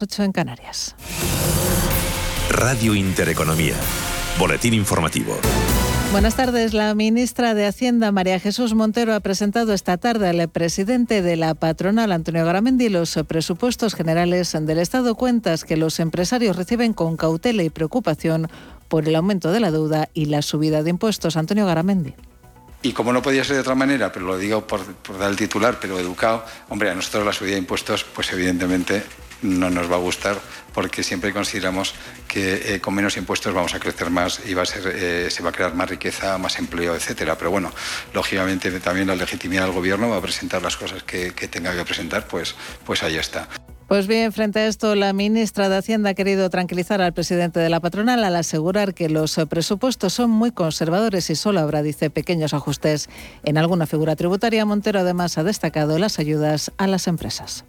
8 en Canarias. Radio Intereconomía. Boletín informativo. Buenas tardes. La ministra de Hacienda, María Jesús Montero, ha presentado esta tarde al presidente de la patronal, Antonio Garamendi, los presupuestos generales del Estado. Cuentas que los empresarios reciben con cautela y preocupación por el aumento de la deuda y la subida de impuestos. Antonio Garamendi. Y como no podía ser de otra manera, pero lo digo por, por, dar el titular, pero educado, hombre, a nosotros la subida de impuestos, pues evidentemente no nos va a gustar porque siempre consideramos que eh, con menos impuestos vamos a crecer más y va a ser, eh, se va a crear más riqueza, más empleo, etcétera. Pero bueno, lógicamente también la legitimidad del gobierno va a presentar las cosas que, que tenga que presentar, pues, pues ahí está. Pues bien, frente a esto, la ministra de Hacienda ha querido tranquilizar al presidente de la patronal al asegurar que los presupuestos son muy conservadores y solo habrá, dice, pequeños ajustes en alguna figura tributaria. Montero además ha destacado las ayudas a las empresas.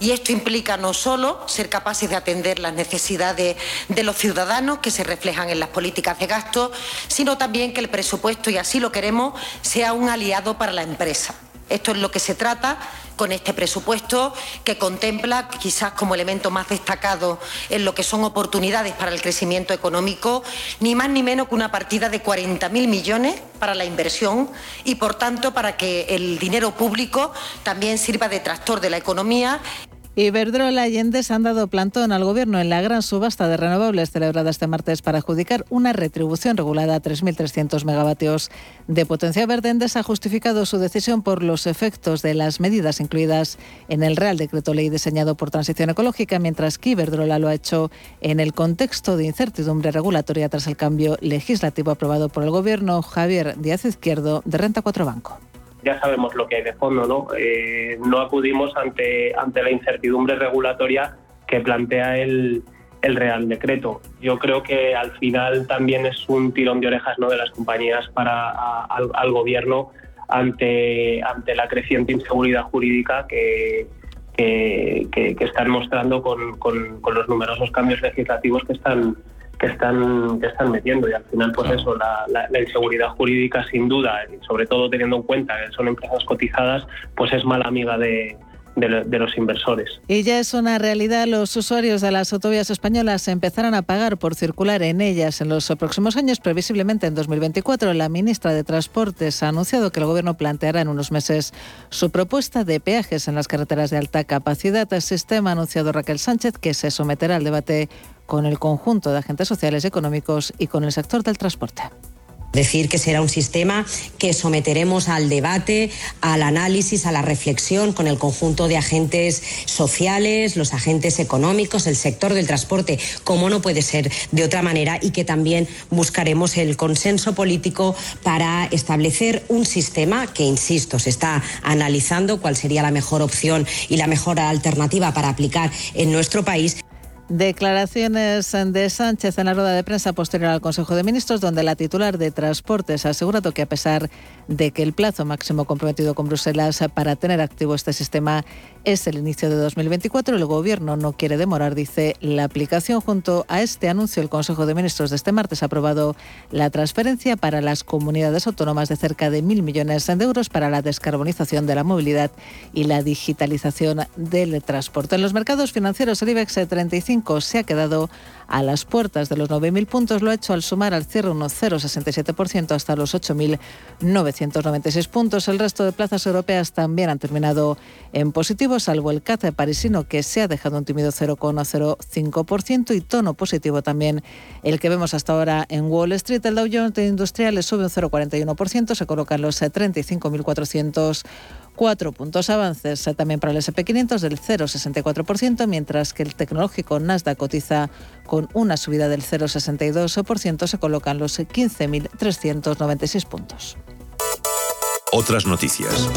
Y esto implica no solo ser capaces de atender las necesidades de los ciudadanos que se reflejan en las políticas de gasto, sino también que el presupuesto, y así lo queremos, sea un aliado para la empresa. Esto es lo que se trata con este presupuesto que contempla, quizás como elemento más destacado en lo que son oportunidades para el crecimiento económico, ni más ni menos que una partida de 40.000 millones para la inversión y, por tanto, para que el dinero público también sirva de tractor de la economía. Iberdrola y Endes han dado plantón al Gobierno en la gran subasta de renovables celebrada este martes para adjudicar una retribución regulada a 3.300 megavatios de potencia verde. Endes ha justificado su decisión por los efectos de las medidas incluidas en el Real Decreto Ley diseñado por Transición Ecológica, mientras que Iberdrola lo ha hecho en el contexto de incertidumbre regulatoria tras el cambio legislativo aprobado por el Gobierno. Javier Díaz Izquierdo, de Renta 4 Banco ya sabemos lo que hay de fondo, ¿no? Eh, no acudimos ante, ante la incertidumbre regulatoria que plantea el, el Real Decreto. Yo creo que al final también es un tirón de orejas ¿no? de las compañías para al, al, gobierno ante, ante la creciente inseguridad jurídica que, que están mostrando con, con, con los numerosos cambios legislativos que están que están, que están metiendo. Y al final, pues claro. eso, la, la, la, inseguridad jurídica, sin duda, y sobre todo teniendo en cuenta que son empresas cotizadas, pues es mala amiga de, de, de, los inversores. Y ya es una realidad, los usuarios de las autovías españolas empezarán a pagar por circular en ellas en los próximos años, previsiblemente en 2024. La ministra de Transportes ha anunciado que el Gobierno planteará en unos meses su propuesta de peajes en las carreteras de alta capacidad. El sistema ha anunciado Raquel Sánchez que se someterá al debate con el conjunto de agentes sociales económicos y con el sector del transporte. Decir que será un sistema que someteremos al debate, al análisis, a la reflexión con el conjunto de agentes sociales, los agentes económicos, el sector del transporte, como no puede ser de otra manera, y que también buscaremos el consenso político para establecer un sistema que, insisto, se está analizando cuál sería la mejor opción y la mejor alternativa para aplicar en nuestro país. Declaraciones de Sánchez en la rueda de prensa posterior al Consejo de Ministros, donde la titular de Transportes ha asegurado que a pesar de que el plazo máximo comprometido con Bruselas para tener activo este sistema es el inicio de 2024, el Gobierno no quiere demorar, dice, la aplicación. Junto a este anuncio, el Consejo de Ministros de este martes ha aprobado la transferencia para las comunidades autónomas de cerca de mil millones de euros para la descarbonización de la movilidad y la digitalización del transporte. En los mercados financieros, el IBEX 35 se ha quedado a las puertas de los 9.000 puntos. Lo ha hecho al sumar al cierre un 0,67% hasta los 8.996 puntos. El resto de plazas europeas también han terminado en positivo, salvo el CAC parisino que se ha dejado un tímido 0,05% y tono positivo también el que vemos hasta ahora en Wall Street. El Dow Jones de Industriales sube un 0,41%, se colocan los 35.400 Cuatro puntos avances también para el SP500 del 0,64%, mientras que el tecnológico Nasdaq cotiza con una subida del 0,62%, se colocan los 15.396 puntos. Otras noticias.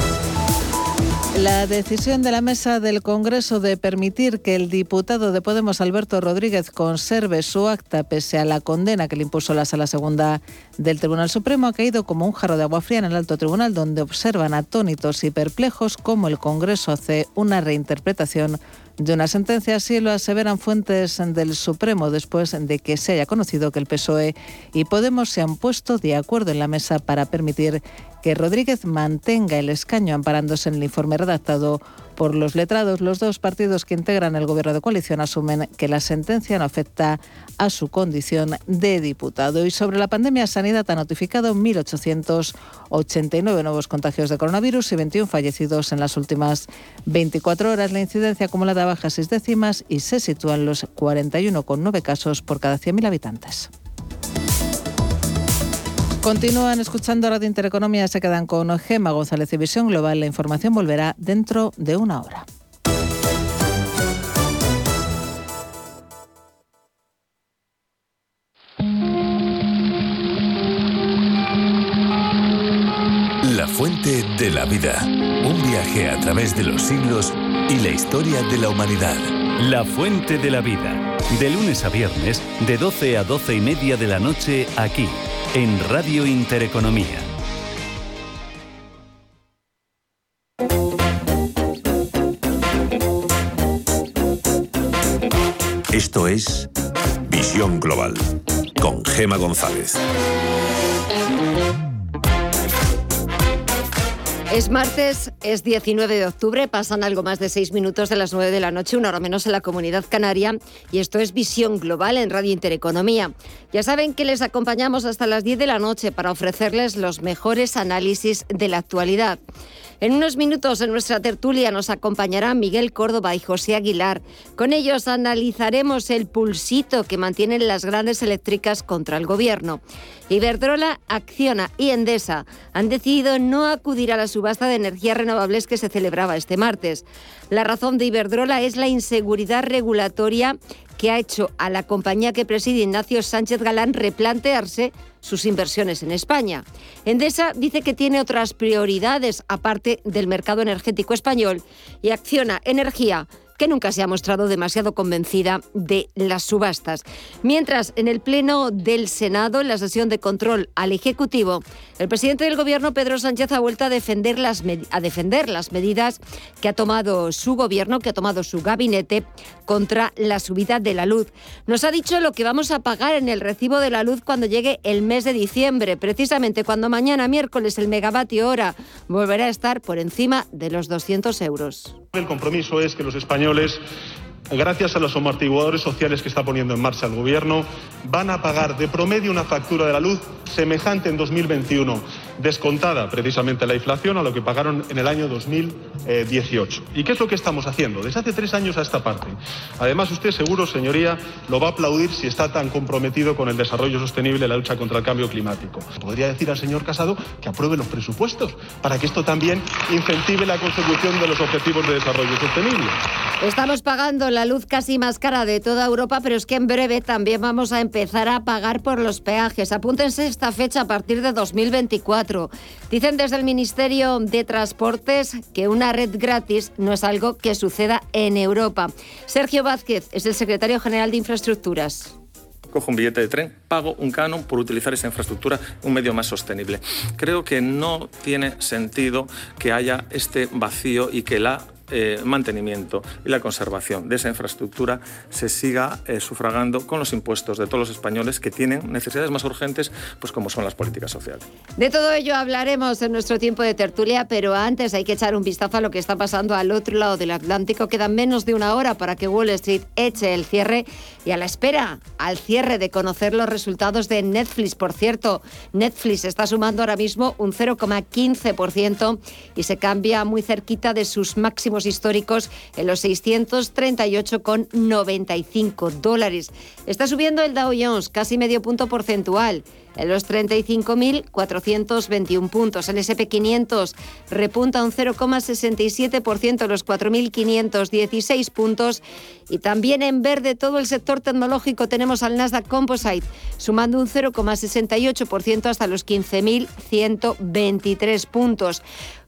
La decisión de la mesa del Congreso de permitir que el diputado de Podemos, Alberto Rodríguez, conserve su acta pese a la condena que le impuso la Sala Segunda del Tribunal Supremo ha caído como un jarro de agua fría en el alto tribunal, donde observan atónitos y perplejos cómo el Congreso hace una reinterpretación de una sentencia. Así lo aseveran fuentes del Supremo después de que se haya conocido que el PSOE y Podemos se han puesto de acuerdo en la mesa para permitir que Rodríguez mantenga el escaño amparándose en el informe redactado por los letrados. Los dos partidos que integran el gobierno de coalición asumen que la sentencia no afecta a su condición de diputado. Y sobre la pandemia, Sanidad ha notificado 1.889 nuevos contagios de coronavirus y 21 fallecidos en las últimas 24 horas. La incidencia acumulada baja seis décimas y se sitúa en los 41,9 casos por cada 100.000 habitantes. Continúan escuchando Radio Intereconomía, se quedan con Gema González y Visión Global. La información volverá dentro de una hora. La fuente de la vida. Un viaje a través de los siglos y la historia de la humanidad. La fuente de la vida. De lunes a viernes, de 12 a 12 y media de la noche, aquí, en Radio Intereconomía. Esto es Visión Global con Gema González. Es martes, es 19 de octubre, pasan algo más de seis minutos de las 9 de la noche, una hora menos en la comunidad canaria, y esto es Visión Global en Radio Intereconomía. Ya saben que les acompañamos hasta las 10 de la noche para ofrecerles los mejores análisis de la actualidad. En unos minutos en nuestra tertulia nos acompañará Miguel Córdoba y José Aguilar. Con ellos analizaremos el pulsito que mantienen las grandes eléctricas contra el gobierno. Iberdrola, Acciona y Endesa han decidido no acudir a la subasta de energías renovables que se celebraba este martes. La razón de Iberdrola es la inseguridad regulatoria que ha hecho a la compañía que preside Ignacio Sánchez Galán replantearse sus inversiones en España. Endesa dice que tiene otras prioridades aparte del mercado energético español y acciona energía que nunca se ha mostrado demasiado convencida de las subastas. Mientras, en el Pleno del Senado, en la sesión de control al Ejecutivo, el presidente del Gobierno, Pedro Sánchez, ha vuelto a defender las, a defender las medidas que ha tomado su Gobierno, que ha tomado su gabinete contra la subida de la luz. Nos ha dicho lo que vamos a pagar en el recibo de la luz cuando llegue el mes de diciembre, precisamente cuando mañana miércoles el megavatio hora volverá a estar por encima de los 200 euros. El compromiso es que los españoles gracias a los amortiguadores sociales que está poniendo en marcha el Gobierno, van a pagar de promedio una factura de la luz semejante en 2021, descontada precisamente la inflación a lo que pagaron en el año 2018. ¿Y qué es lo que estamos haciendo? Desde hace tres años a esta parte. Además, usted seguro, señoría, lo va a aplaudir si está tan comprometido con el desarrollo sostenible y la lucha contra el cambio climático. Podría decir al señor Casado que apruebe los presupuestos para que esto también incentive la consecución de los objetivos de desarrollo sostenible. Estamos pagando la luz casi más cara de toda Europa, pero es que en breve también vamos a empezar a pagar por los peajes. Apúntense esta fecha a partir de 2024. Dicen desde el Ministerio de Transportes que una red gratis no es algo que suceda en Europa. Sergio Vázquez es el secretario general de Infraestructuras cojo un billete de tren, pago un canon por utilizar esa infraestructura, un medio más sostenible. Creo que no tiene sentido que haya este vacío y que la eh, mantenimiento y la conservación de esa infraestructura se siga eh, sufragando con los impuestos de todos los españoles que tienen necesidades más urgentes, pues como son las políticas sociales. De todo ello hablaremos en nuestro tiempo de tertulia, pero antes hay que echar un vistazo a lo que está pasando al otro lado del Atlántico. Queda menos de una hora para que Wall Street eche el cierre y a la espera, al cierre de conocer los resultados de Netflix. Por cierto, Netflix está sumando ahora mismo un 0,15% y se cambia muy cerquita de sus máximos históricos en los 638,95 dólares. Está subiendo el Dow Jones casi medio punto porcentual en los 35.421 puntos. El SP500 repunta un 0,67% en los 4.516 puntos. Y también en verde todo el sector tecnológico tenemos al Nasdaq Composite sumando un 0,68% hasta los 15.123 puntos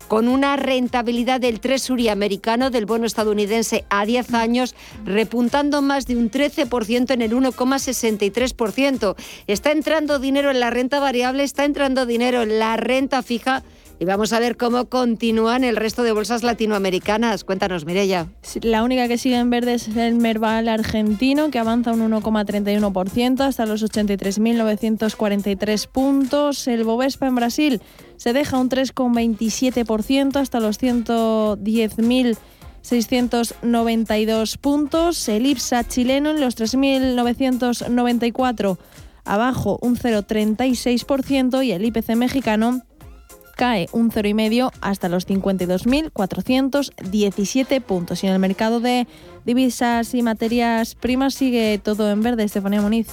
con una rentabilidad del Treasury americano del bono estadounidense a 10 años repuntando más de un 13% en el 1,63%. Está entrando dinero en la renta variable, está entrando dinero en la renta fija. Y vamos a ver cómo continúan el resto de bolsas latinoamericanas. Cuéntanos, Mirella. La única que sigue en verde es el Merval argentino, que avanza un 1,31% hasta los 83.943 puntos. El Bovespa en Brasil se deja un 3,27% hasta los 110.000 692 puntos. El IPSA chileno en los 3.994 abajo un 0,36% y el IPC mexicano cae un 0,5 hasta los 52.417 puntos. Y en el mercado de divisas y materias primas sigue todo en verde, Estefanía Moniz.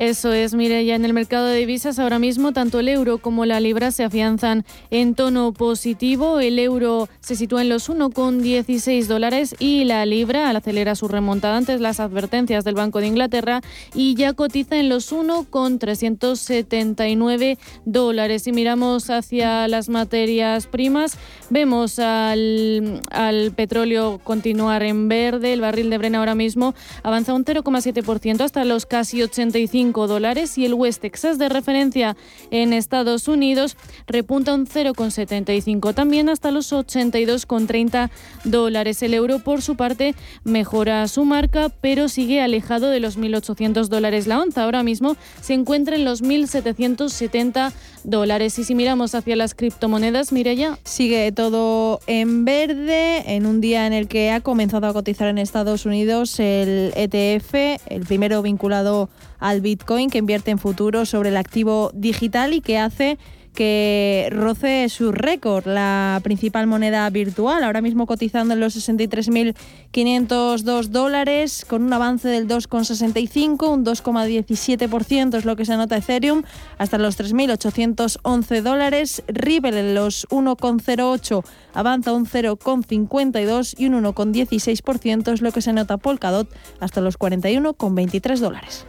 Eso es, mire, ya en el mercado de divisas ahora mismo tanto el euro como la libra se afianzan en tono positivo. El euro se sitúa en los 1,16 dólares y la libra acelera su remontada antes las advertencias del Banco de Inglaterra y ya cotiza en los 1,379 dólares. Si miramos hacia las materias primas, vemos al, al petróleo continuar en verde, el barril de Brena ahora mismo avanza un 0,7% hasta los casi 85 dólares y el West Texas de referencia en Estados Unidos repunta un 0,75 también hasta los 82,30 dólares. El euro por su parte mejora su marca pero sigue alejado de los 1.800 dólares la onza. Ahora mismo se encuentra en los 1.770 dólares. Y si miramos hacia las criptomonedas, ya Sigue todo en verde. En un día en el que ha comenzado a cotizar en Estados Unidos el ETF, el primero vinculado al Bitcoin, que invierte en futuro sobre el activo digital y que hace que roce su récord, la principal moneda virtual, ahora mismo cotizando en los 63.502 dólares, con un avance del 2,65, un 2,17% es lo que se nota Ethereum, hasta los 3.811 dólares, Ripple en los 1,08 avanza un 0,52 y un 1,16% es lo que se nota Polkadot hasta los 41,23 dólares.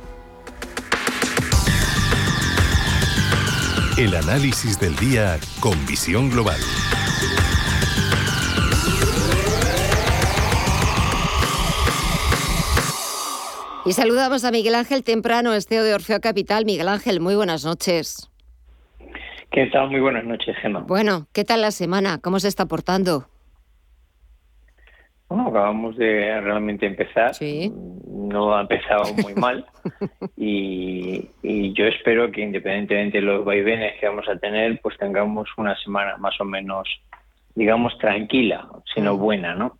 El análisis del día con visión global. Y saludamos a Miguel Ángel Temprano, esteo de Orfeo Capital. Miguel Ángel, muy buenas noches. ¿Qué tal? Muy buenas noches, Gemma. Bueno, ¿qué tal la semana? ¿Cómo se está portando? Bueno, acabamos de realmente empezar. Sí. No ha empezado muy mal. y, yo espero que independientemente de los vaivenes que vamos a tener, pues tengamos una semana más o menos, digamos, tranquila, sino mm. buena, ¿no?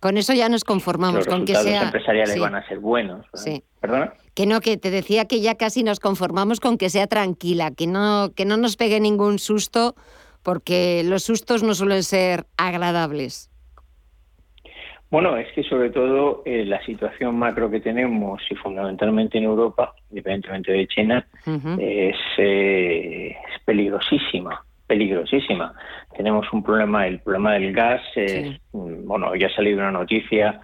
Con eso ya nos conformamos, con que sea. Los empresariales van a ser buenos. Sí. ¿Perdona? Que no, que te decía que ya casi nos conformamos con que sea tranquila, que no, que no nos pegue ningún susto, porque los sustos no suelen ser agradables. Bueno, es que sobre todo eh, la situación macro que tenemos y fundamentalmente en Europa, independientemente de China, es, eh, es, peligrosísima, peligrosísima. Tenemos un problema, el problema del gas, mm, bueno, ya ha salido una noticia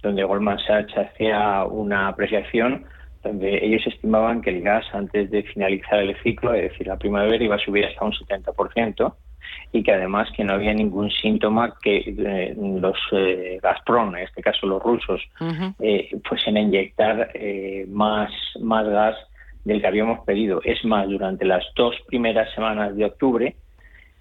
donde Goldman Sachs hacía una apreciación donde ellos estimaban que el gas antes de finalizar el ciclo, es decir, la primavera, iba a subir hasta un 70% y que además que no había ningún síntoma que eh, los eh, Gazprom, en este caso los rusos, eh, fuesen a inyectar más, más gas del que habíamos pedido. Es más, durante las dos primeras semanas de octubre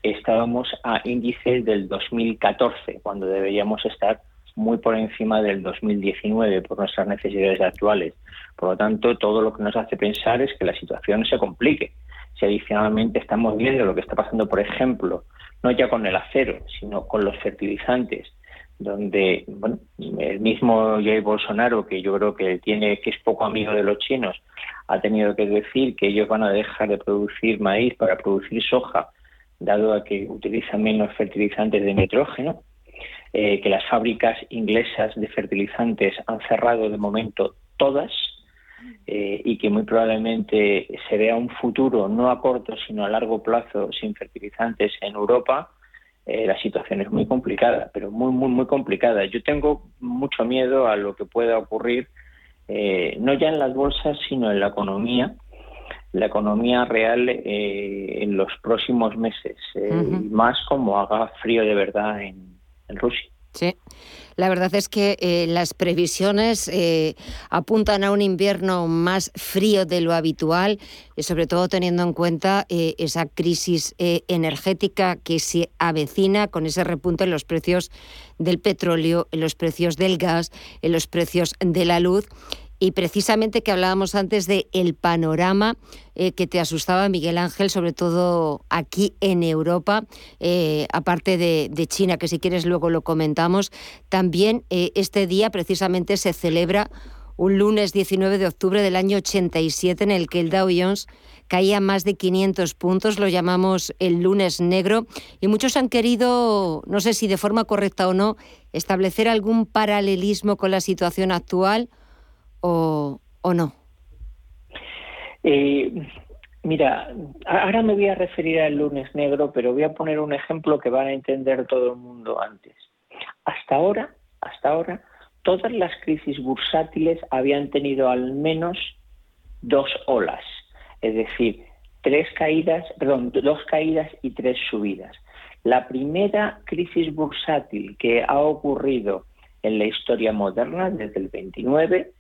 estábamos a índices del 2014, cuando deberíamos estar muy por encima del 2019 por nuestras necesidades actuales. Por lo tanto, todo lo que nos hace pensar es que la situación se complique. Si adicionalmente estamos viendo lo que está pasando, por ejemplo, no ya con el acero, sino con los fertilizantes, donde bueno, el mismo Jair Bolsonaro, que yo creo que tiene que es poco amigo de los chinos, ha tenido que decir que ellos van a dejar de producir maíz para producir soja, dado a que utilizan menos fertilizantes de nitrógeno, eh, que las fábricas inglesas de fertilizantes han cerrado de momento todas, eh, y que muy probablemente se vea un futuro no a corto sino a largo plazo sin fertilizantes en Europa, eh, la situación es muy complicada, pero muy, muy, muy complicada. Yo tengo mucho miedo a lo que pueda ocurrir, eh, no ya en las bolsas, sino en la economía, la economía real en los próximos meses, más como haga frío de verdad en, en Rusia. Sí. La verdad es que eh, las previsiones eh, apuntan a un invierno más frío de lo habitual, y sobre todo teniendo en cuenta eh, esa crisis energética que se avecina con ese repunte en los precios del petróleo, en los precios del gas, en los precios de la luz y precisamente que hablábamos antes de el panorama eh, que te asustaba Miguel Ángel, sobre todo aquí en Europa, eh, aparte de, China, que si quieres luego lo comentamos, también eh, este día precisamente se celebra un lunes 19 de octubre del año 87 en el que el Dow Jones caía más de 500 puntos, lo llamamos el lunes negro, y muchos han querido, no sé si de forma correcta o no, establecer algún paralelismo con la situación actual o, no. Eh, mira, ahora me voy a referir al lunes negro, pero voy a poner un ejemplo que va a entender todo el mundo antes. Hasta ahora, hasta ahora, todas las crisis bursátiles habían tenido al menos dos olas, es decir, tres caídas, perdón, dos caídas y tres subidas. La primera crisis bursátil que ha ocurrido en la historia moderna desde el 29,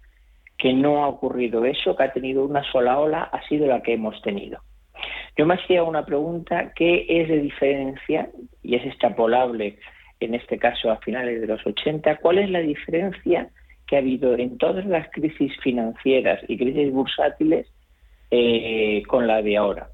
que no ha ocurrido eso, que ha tenido una sola ola, ha sido la que hemos tenido. Yo me hacía una pregunta, ¿qué es de diferencia? Y es extrapolable en este caso a finales de los 80, ¿cuál es la diferencia que ha habido en todas las crisis financieras y crisis bursátiles eh, con la de ahora?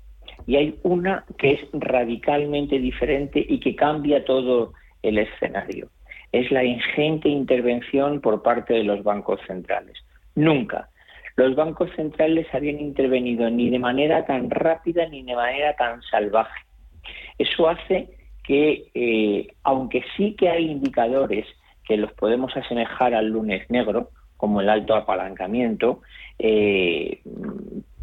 Y hay una que es radicalmente diferente y que cambia todo el escenario. Es la ingente intervención por parte de los bancos centrales. Nunca los bancos centrales habían intervenido ni de manera tan rápida ni de manera tan salvaje. Eso hace que, eh, aunque sí que hay indicadores que los podemos asemejar al lunes negro, como el alto apalancamiento, eh,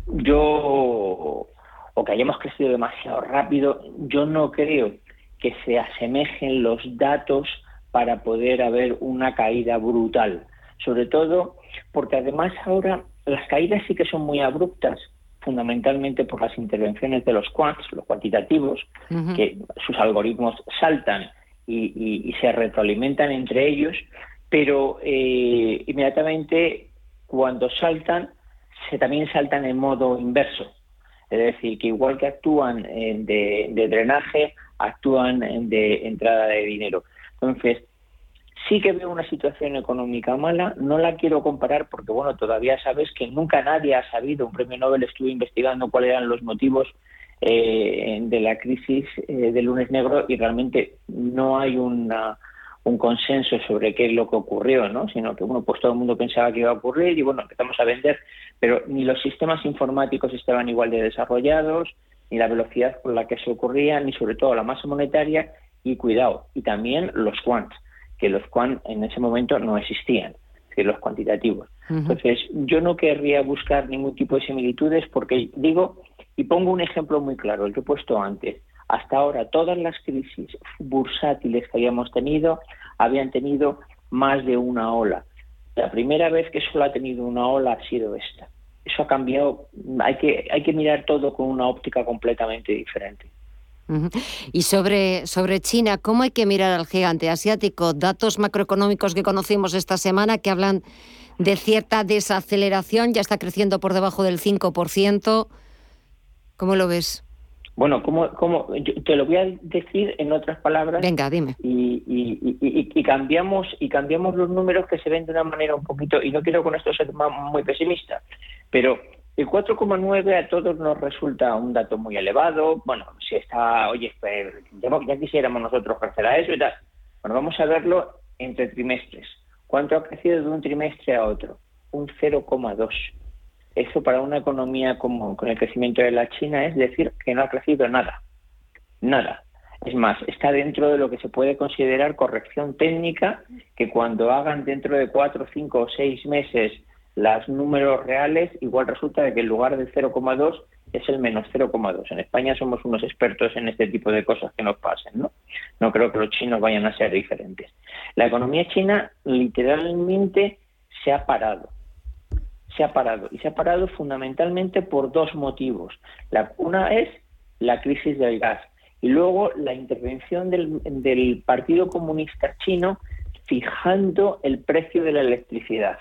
yo, o que hayamos crecido demasiado rápido, yo no creo que se asemejen los datos para poder haber una caída brutal. Sobre todo porque además ahora las caídas sí que son muy abruptas fundamentalmente por las intervenciones de los quants, los cuantitativos, que sus algoritmos saltan y, se retroalimentan entre ellos, pero eh, inmediatamente cuando saltan, se también saltan en modo inverso. Es decir, que igual que actúan de, de drenaje, actúan de entrada de dinero. Entonces, Sí que veo una situación económica mala, no la quiero comparar porque, bueno, todavía sabes que nunca nadie ha sabido, un premio Nobel estuvo investigando cuáles eran los motivos eh, de la crisis eh, del lunes negro y realmente no hay una, un consenso sobre qué es lo que ocurrió, ¿no? Sino que, bueno, pues todo el mundo pensaba que iba a ocurrir y, bueno, empezamos a vender, pero ni los sistemas informáticos estaban igual de desarrollados, ni la velocidad con la que se ocurría, ni sobre todo la masa monetaria y, cuidado, y también los quants que los cuan en ese momento no existían, que los cuantitativos. Entonces, yo no querría buscar ningún tipo de similitudes porque digo, y pongo un ejemplo muy claro, el que he puesto antes, hasta ahora todas las crisis bursátiles que habíamos tenido habían tenido más de una ola. La primera vez que solo ha tenido una ola ha sido esta. Eso ha cambiado, hay que, hay que mirar todo con una óptica completamente diferente. Y sobre, sobre China, ¿cómo hay que mirar al gigante asiático? Datos macroeconómicos que conocimos esta semana que hablan de cierta desaceleración, ya está creciendo por debajo del 5%. ¿Cómo lo ves? Bueno, como, como te lo voy a decir en otras palabras. Venga, dime. Y, y, cambiamos y cambiamos los números que se ven de una manera un poquito y no quiero con esto ser muy pesimista, pero el 4,9 a todos nos resulta un dato muy elevado. Bueno, si está, oye, pues, ya, quisiéramos nosotros crecer a eso y tal. Bueno, vamos a verlo entre trimestres. ¿Cuánto ha crecido de un trimestre a otro? Un 0,2. Eso para una economía como con el crecimiento de la China es decir que no ha crecido nada. Nada. Es más, está dentro de lo que se puede considerar corrección técnica, que cuando hagan dentro de cuatro, cinco o seis meses los números reales, igual resulta de que en lugar del 0,2 es el menos 0,2. En España somos unos expertos en este tipo de cosas que nos pasen, ¿no? No creo que los chinos vayan a ser diferentes. La economía china literalmente se ha parado. Se ha parado. Y se ha parado fundamentalmente por dos motivos. Una es la crisis del gas y luego la intervención del Partido Comunista Chino fijando el precio de la electricidad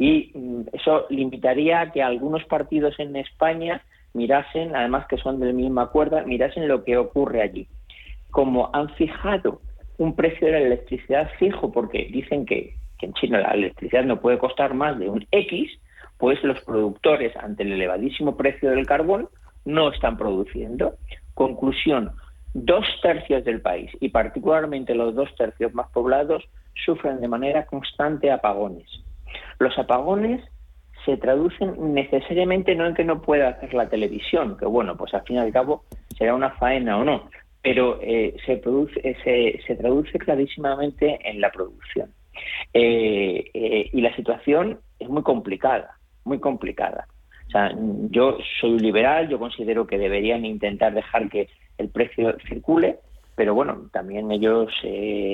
y mm, eso limitaría a que algunos partidos en España mirasen, además que son de la misma cuerda, mirasen lo que ocurre allí. Como han fijado un precio de la electricidad fijo, porque dicen que en China la electricidad no puede costar más de un X, pues los productores, ante el elevadísimo precio del carbón, no están produciendo. Conclusión, dos tercios del país, y particularmente los dos tercios más poblados, sufren de manera constante apagones. Los apagones se traducen necesariamente no en que no pueda hacer la televisión, que bueno, pues al fin y al cabo será una faena o no, pero eh, se, produce, eh, se, traduce clarísimamente en la producción. Eh, y la situación es muy complicada, muy complicada. O sea, yo soy liberal, yo considero que deberían intentar dejar que el precio circule, pero bueno, también ellos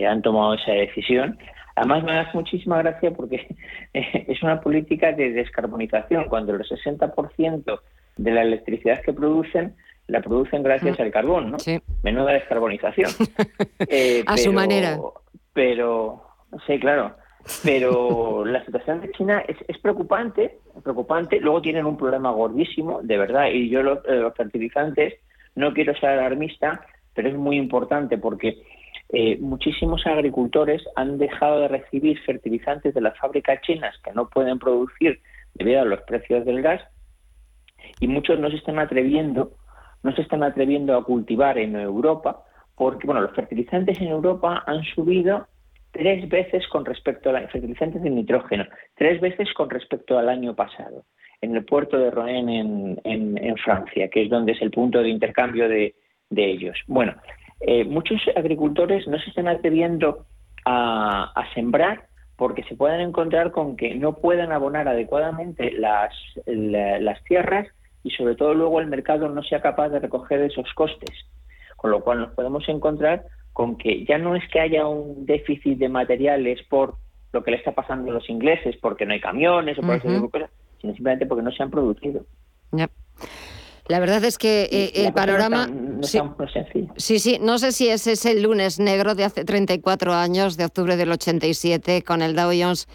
han tomado esa decisión. Además me da muchísima gracia porque es una política de descarbonización, cuando el 60% de la electricidad que producen la producen gracias mm. al carbón, ¿no? Sí. Menuda descarbonización. Eh, a su manera. Pero, sí, claro. Pero la situación de China es, preocupante, preocupante. Luego tienen un problema gordísimo, de verdad. Y yo los, eh, fertilizantes, no quiero ser alarmista, pero es muy importante porque eh, muchísimos agricultores han dejado de recibir fertilizantes de las fábricas chinas que no pueden producir debido a los precios del gas y muchos no se están atreviendo no se están atreviendo a cultivar en Europa porque, bueno, los fertilizantes en Europa han subido tres veces con respecto a los fertilizantes de nitrógeno, tres veces con respecto al año pasado, en el puerto de Rouen en, Francia, que es donde es el punto de intercambio de, ellos. Bueno, eh, muchos agricultores no se están atreviendo a, sembrar porque se pueden encontrar con que no puedan abonar adecuadamente las, las tierras y sobre todo luego el mercado no sea capaz de recoger esos costes. Con lo cual nos podemos encontrar con que ya no es que haya un déficit de materiales por lo que le está pasando a los ingleses, porque no hay camiones o por ese tipo de cosas, sino simplemente porque no se han producido. La verdad es que eh, el panorama... No sí, sí, sí, no sé si ese es el lunes negro de hace 34 años, de octubre del 87, con el Dow Jones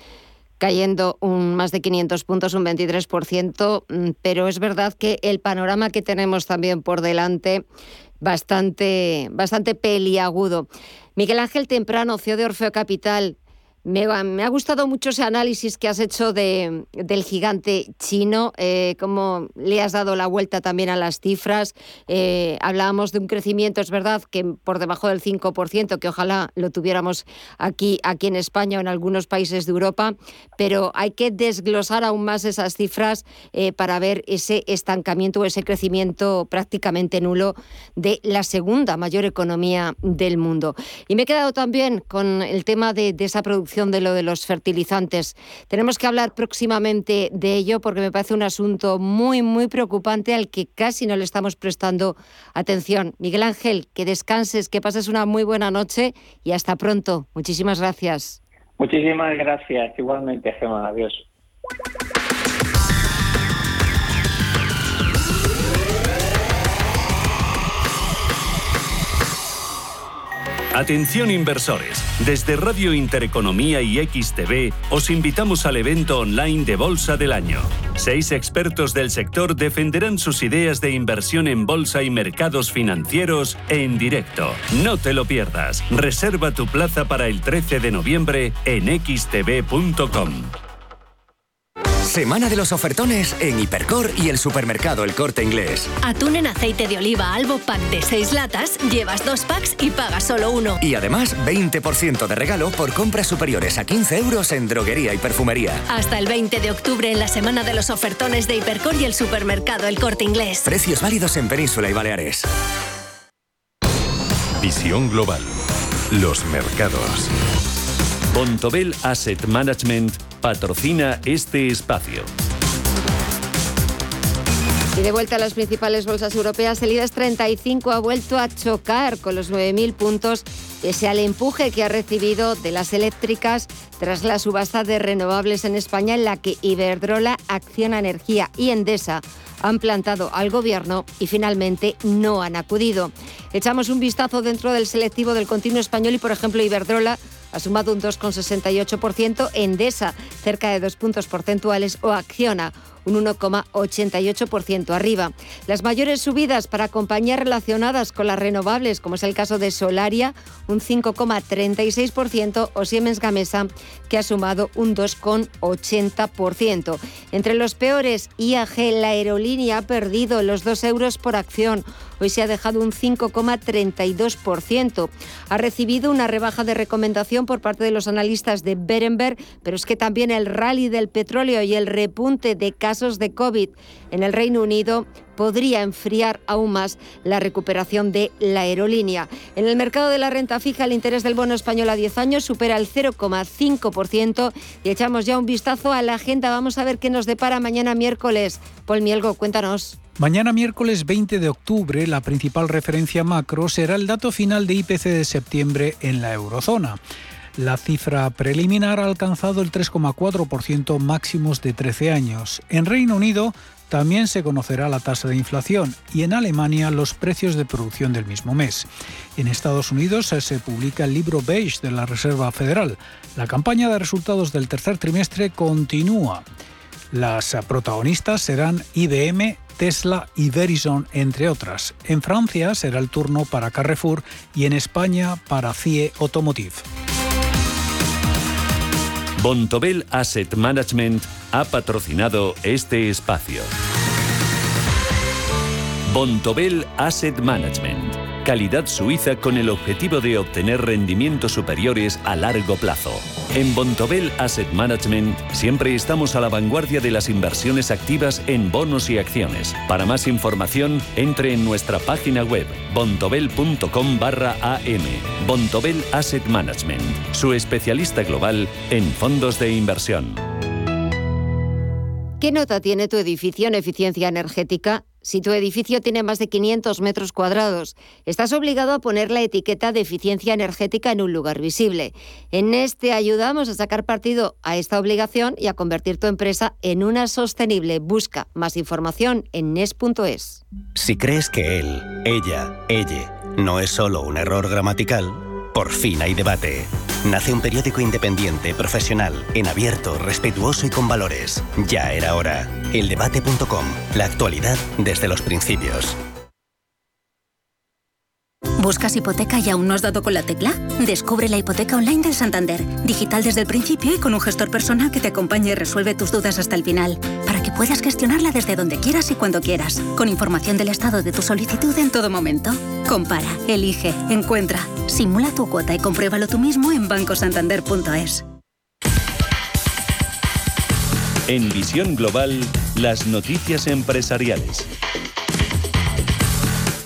cayendo un más de 500 puntos, un 23%, mm, pero es verdad que el panorama que tenemos también por delante bastante bastante peliagudo. Miguel Ángel Temprano, CEO de Orfeo Capital, me, ha gustado mucho ese análisis que has hecho de, del gigante chino, eh, cómo le has dado la vuelta también a las cifras. Eh, hablábamos de un crecimiento, es verdad, que por debajo del 5%, que ojalá lo tuviéramos aquí, aquí en España o en algunos países de Europa, pero hay que desglosar aún más esas cifras eh, para ver ese estancamiento o ese crecimiento prácticamente nulo de la segunda mayor economía del mundo. Y me he quedado también con el tema de esa producción de lo de los fertilizantes. Tenemos que hablar próximamente de ello porque me parece un asunto muy, muy preocupante al que casi no le estamos prestando atención. Miguel Ángel, que descanses, que pases una muy buena noche y hasta pronto. Muchísimas gracias. Muchísimas gracias. Igualmente, Gemma. Adiós. Atención inversores, desde Radio Intereconomía y XTV os invitamos al evento online de Bolsa del Año. Seis expertos del sector defenderán sus ideas de inversión en bolsa y mercados financieros en directo. No te lo pierdas. Reserva tu plaza para el 13 de noviembre en xtv.com. Semana de los ofertones en Hipercor y el supermercado El Corte Inglés. Atún en aceite de oliva Albo Pack de 6 latas, llevas dos packs y pagas solo uno. Y además 20% de regalo por compras superiores a 15 euros en droguería y perfumería. Hasta el 20 de octubre en la Semana de los ofertones de Hipercor y el supermercado El Corte Inglés. Precios válidos en Península y Baleares. Visión global. Los mercados. Bontobel Asset Management patrocina este espacio. Y de vuelta a las principales bolsas europeas, el IBEX 35 ha vuelto a chocar con los 9.000 puntos pese al empuje que ha recibido de las eléctricas tras la subasta de renovables en España en la que Iberdrola, Acciona Energía y Endesa han plantado al gobierno y finalmente no han acudido. Echamos un vistazo dentro del selectivo del continuo español y, por ejemplo, Iberdrola ha sumado un 2,68%, Endesa cerca de dos puntos porcentuales o Acciona un 1,88% arriba. Las mayores subidas para compañías relacionadas con las renovables, como es el caso de Solaria, un 5,36%, o Siemens Gamesa, que ha sumado un 2,80%. Entre los peores, IAG, la aerolínea, ha perdido los 2 euros por acción Hoy se ha dejado un 5,32%. Ha recibido una rebaja de recomendación por parte de los analistas de Berenberg, pero es que también el rally del petróleo y el repunte de casos de COVID en el Reino Unido podría enfriar aún más la recuperación de la aerolínea. En el mercado de la renta fija, el interés del bono español a 10 años supera el 0,5% y echamos ya un vistazo a la agenda. Vamos a ver qué nos depara mañana miércoles. Paul Mielgo, cuéntanos. Mañana miércoles 20 de octubre, la principal referencia macro será el dato final de IPC de septiembre en la eurozona. La cifra preliminar ha alcanzado el 3,4% máximos de 13 años. En Reino Unido también se conocerá la tasa de inflación y en Alemania los precios de producción del mismo mes. En Estados Unidos se publica el libro beige de la Reserva Federal. La campaña de resultados del tercer trimestre continúa. Las protagonistas serán IBM, Tesla y Verizon, entre otras. En Francia será el turno para Carrefour y en España para CIE Automotive. Bontobel Asset Management ha patrocinado este espacio. Bontobel Asset Management calidad suiza con el objetivo de obtener rendimientos superiores a largo plazo. En Bontobel Asset Management siempre estamos a la vanguardia de las inversiones activas en bonos y acciones. Para más información, entre en nuestra página web bontobel.com barra am. Bontobel Asset Management, su especialista global en fondos de inversión. ¿Qué nota tiene tu edificio en eficiencia energética? Si tu edificio tiene más de 500 metros cuadrados, estás obligado a poner la etiqueta de eficiencia energética en un lugar visible. En este ayudamos a sacar partido a esta obligación y a convertir tu empresa en una sostenible. Busca más información en nes.es. Si crees que él, ella, ella no es solo un error gramatical, por fin hay debate. Nace un periódico independiente, profesional, en abierto, respetuoso y con valores. Ya era hora. Eldebate.com. La actualidad desde los principios. ¿Buscas hipoteca y aún no has dado con la tecla? Descubre la hipoteca online del Santander, digital desde el principio y con un gestor personal que te acompañe y resuelve tus dudas hasta el final, para que puedas gestionarla desde donde quieras y cuando quieras, con información del estado de tu solicitud en todo momento. Compara, elige, encuentra, simula tu cuota y compruébalo tú mismo en bancosantander.es. En Visión Global, las noticias empresariales.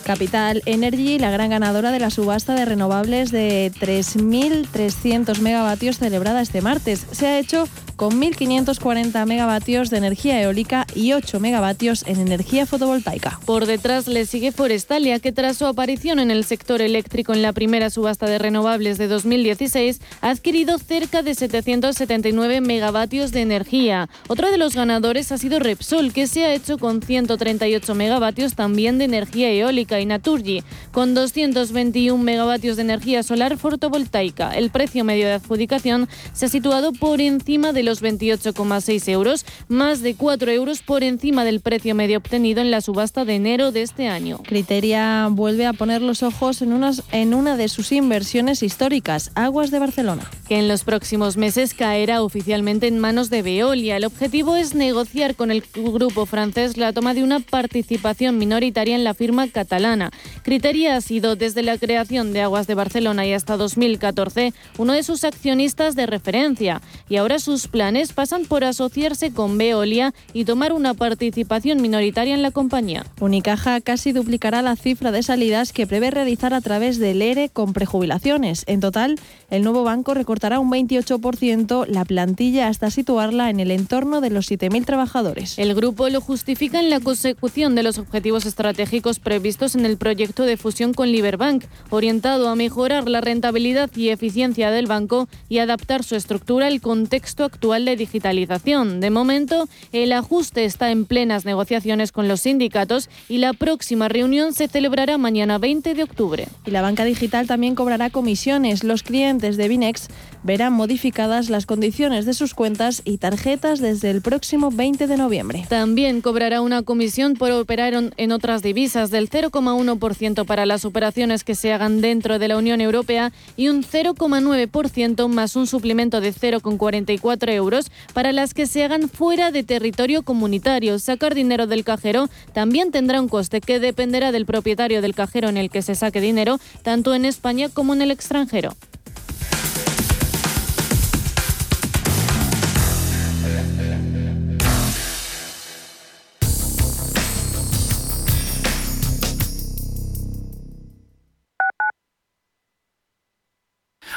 Capital Energy, la gran ganadora de la subasta de renovables de 3.300 megavatios celebrada este martes. Se ha hecho con 1.540 megavatios de energía eólica y 8 megavatios en energía fotovoltaica. Por detrás le sigue Forestalia, que tras su aparición en el sector eléctrico en la primera subasta de renovables de 2016, ha adquirido cerca de 779 megavatios de energía. Otro de los ganadores ha sido Repsol, que se ha hecho con 138 megavatios también de energía eólica, y Naturgy, con 221 megavatios de energía solar fotovoltaica. El precio medio de adjudicación se ha situado por encima de los 28,6 euros, más de 4 euros por encima del precio medio obtenido en la subasta de enero de este año. Criteria vuelve a poner los ojos en, unas, en una de sus inversiones históricas, Aguas de Barcelona. Que en los próximos meses caerá oficialmente en manos de Veolia. El objetivo es negociar con el grupo francés la toma de una participación minoritaria en la firma catalana. Criteria ha sido desde la creación de Aguas de Barcelona y hasta 2014 uno de sus accionistas de referencia y ahora sus planes pasan por asociarse con Veolia y tomar una participación minoritaria en la compañía. Unicaja casi duplicará la cifra de salidas que prevé realizar a través del ERE con prejubilaciones. En total, el nuevo banco recortará un 28% la plantilla hasta situarla en el entorno de los 7.000 trabajadores. El grupo lo justifica en la consecución de los objetivos estratégicos previstos en el proyecto de fusión con Liberbank, orientado a mejorar la rentabilidad y eficiencia del banco y adaptar su estructura al contexto actual actual de digitalización. De momento, el ajuste está en plenas negociaciones con los sindicatos y la próxima reunión se celebrará mañana 20 de octubre. Y la banca digital también cobrará comisiones. Los clientes de Binex verán modificadas las condiciones de sus cuentas y tarjetas desde el próximo 20 de noviembre. También cobrará una comisión por operar en otras divisas del 0,1% para las operaciones que se hagan dentro de la Unión Europea y un 0,9% más un suplemento de 0,44 euros para las que se hagan fuera de territorio comunitario. Sacar dinero del cajero también tendrá un coste que dependerá del propietario del cajero en el que se saque dinero, tanto en España como en el extranjero.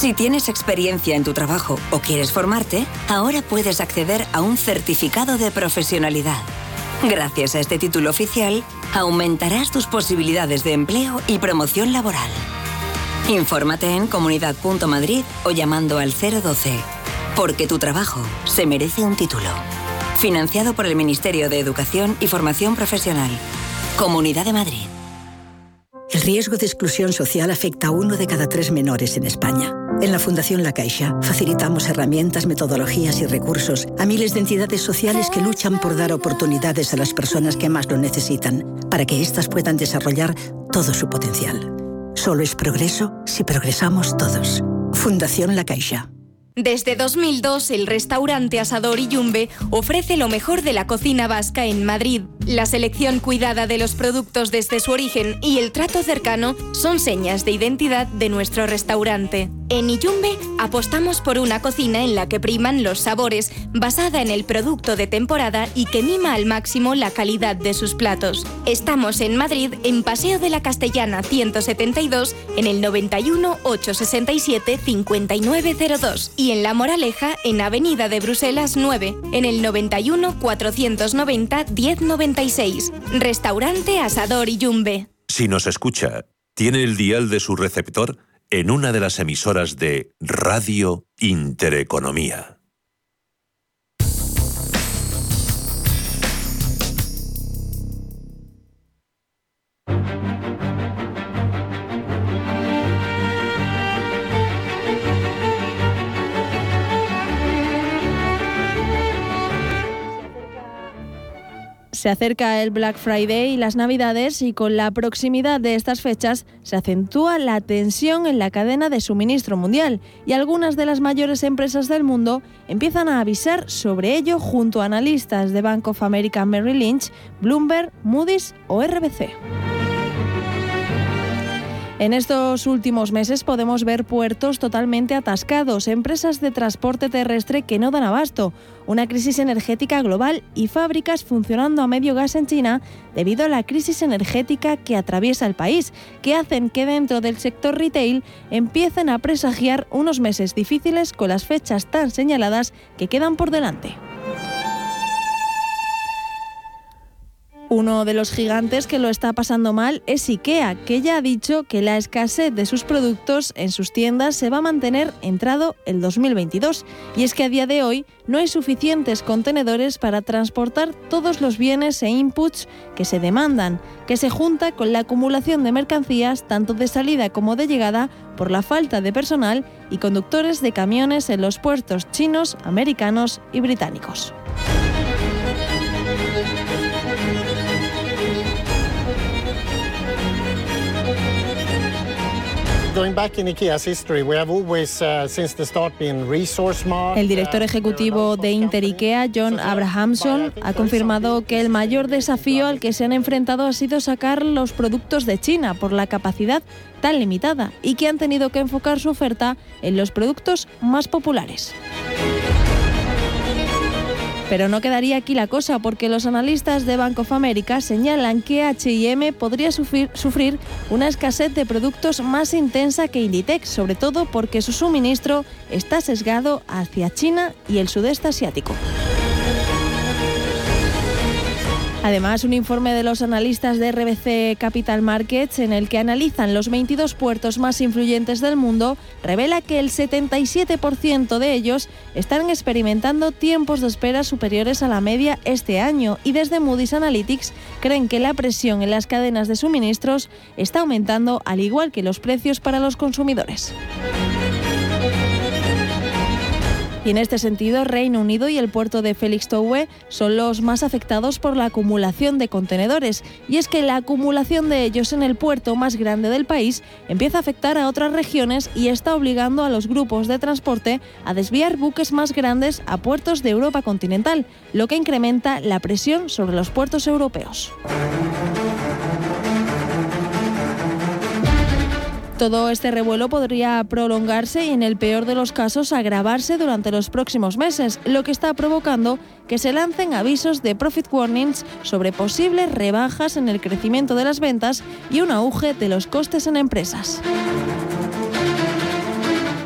Si tienes experiencia en tu trabajo o quieres formarte, ahora puedes acceder a un certificado de profesionalidad. Gracias a este título oficial, aumentarás tus posibilidades de empleo y promoción laboral. Infórmate en comunidad.madrid o llamando al 012, porque tu trabajo se merece un título. Financiado por el Ministerio de Educación y Formación Profesional. Comunidad de Madrid. El riesgo de exclusión social afecta a uno de cada tres menores en España. En la Fundación La Caixa facilitamos herramientas, metodologías y recursos a miles de entidades sociales que luchan por dar oportunidades a las personas que más lo necesitan, para que éstas puedan desarrollar todo su potencial. Solo es progreso si progresamos todos. Fundación La Caixa. Desde 2002, el restaurante Asador Yumbe ofrece lo mejor de la cocina vasca en Madrid. La selección cuidada de los productos desde su origen y el trato cercano son señas de identidad de nuestro restaurante. En Iyumbe apostamos por una cocina en la que priman los sabores, basada en el producto de temporada y que mima al máximo la calidad de sus platos. Estamos en Madrid, en Paseo de la Castellana 172, en el 91 867 5902 y en La Moraleja, en Avenida de Bruselas 9, en el 91 490 1096. Restaurante Asador y Yumbe. Si nos escucha, ¿tiene el dial de su receptor? en una de las emisoras de Radio Intereconomía. Se acerca el Black Friday y las Navidades y con la proximidad de estas fechas se acentúa la tensión en la cadena de suministro mundial y algunas de las mayores empresas del mundo empiezan a avisar sobre ello junto a analistas de Bank of America Merrill Lynch, Bloomberg, Moody's o RBC. En estos últimos meses podemos ver puertos totalmente atascados, empresas de transporte terrestre que no dan abasto, una crisis energética global y fábricas funcionando a medio gas en China debido a la crisis energética que atraviesa el país, que hacen que dentro del sector retail empiecen a presagiar unos meses difíciles con las fechas tan señaladas que quedan por delante. Uno de los gigantes que lo está pasando mal es IKEA, que ya ha dicho que la escasez de sus productos en sus tiendas se va a mantener entrado el 2022. Y es que a día de hoy no hay suficientes contenedores para transportar todos los bienes e inputs que se demandan, que se junta con la acumulación de mercancías tanto de salida como de llegada por la falta de personal y conductores de camiones en los puertos chinos, americanos y británicos. El director ejecutivo de Inter IKEA, John Abrahamson, ha confirmado que el mayor desafío al que se han enfrentado ha sido sacar los productos de China por la capacidad tan limitada y que han tenido que enfocar su oferta en los productos más populares. Pero no quedaría aquí la cosa porque los analistas de Bank of America señalan que H&M podría sufrir, sufrir una escasez de productos más intensa que Inditex, sobre todo porque su suministro está sesgado hacia China y el sudeste asiático. Además, un informe de los analistas de RBC Capital Markets, en el que analizan los 22 puertos más influyentes del mundo, revela que el 77% de ellos están experimentando tiempos de espera superiores a la media este año y desde Moody's Analytics creen que la presión en las cadenas de suministros está aumentando al igual que los precios para los consumidores. En este sentido, Reino Unido y el puerto de Felixstowe son los más afectados por la acumulación de contenedores. Y es que la acumulación de ellos en el puerto más grande del país empieza a afectar a otras regiones y está obligando a los grupos de transporte a desviar buques más grandes a puertos de Europa continental, lo que incrementa la presión sobre los puertos europeos. Todo este revuelo podría prolongarse y en el peor de los casos agravarse durante los próximos meses, lo que está provocando que se lancen avisos de profit warnings sobre posibles rebajas en el crecimiento de las ventas y un auge de los costes en empresas.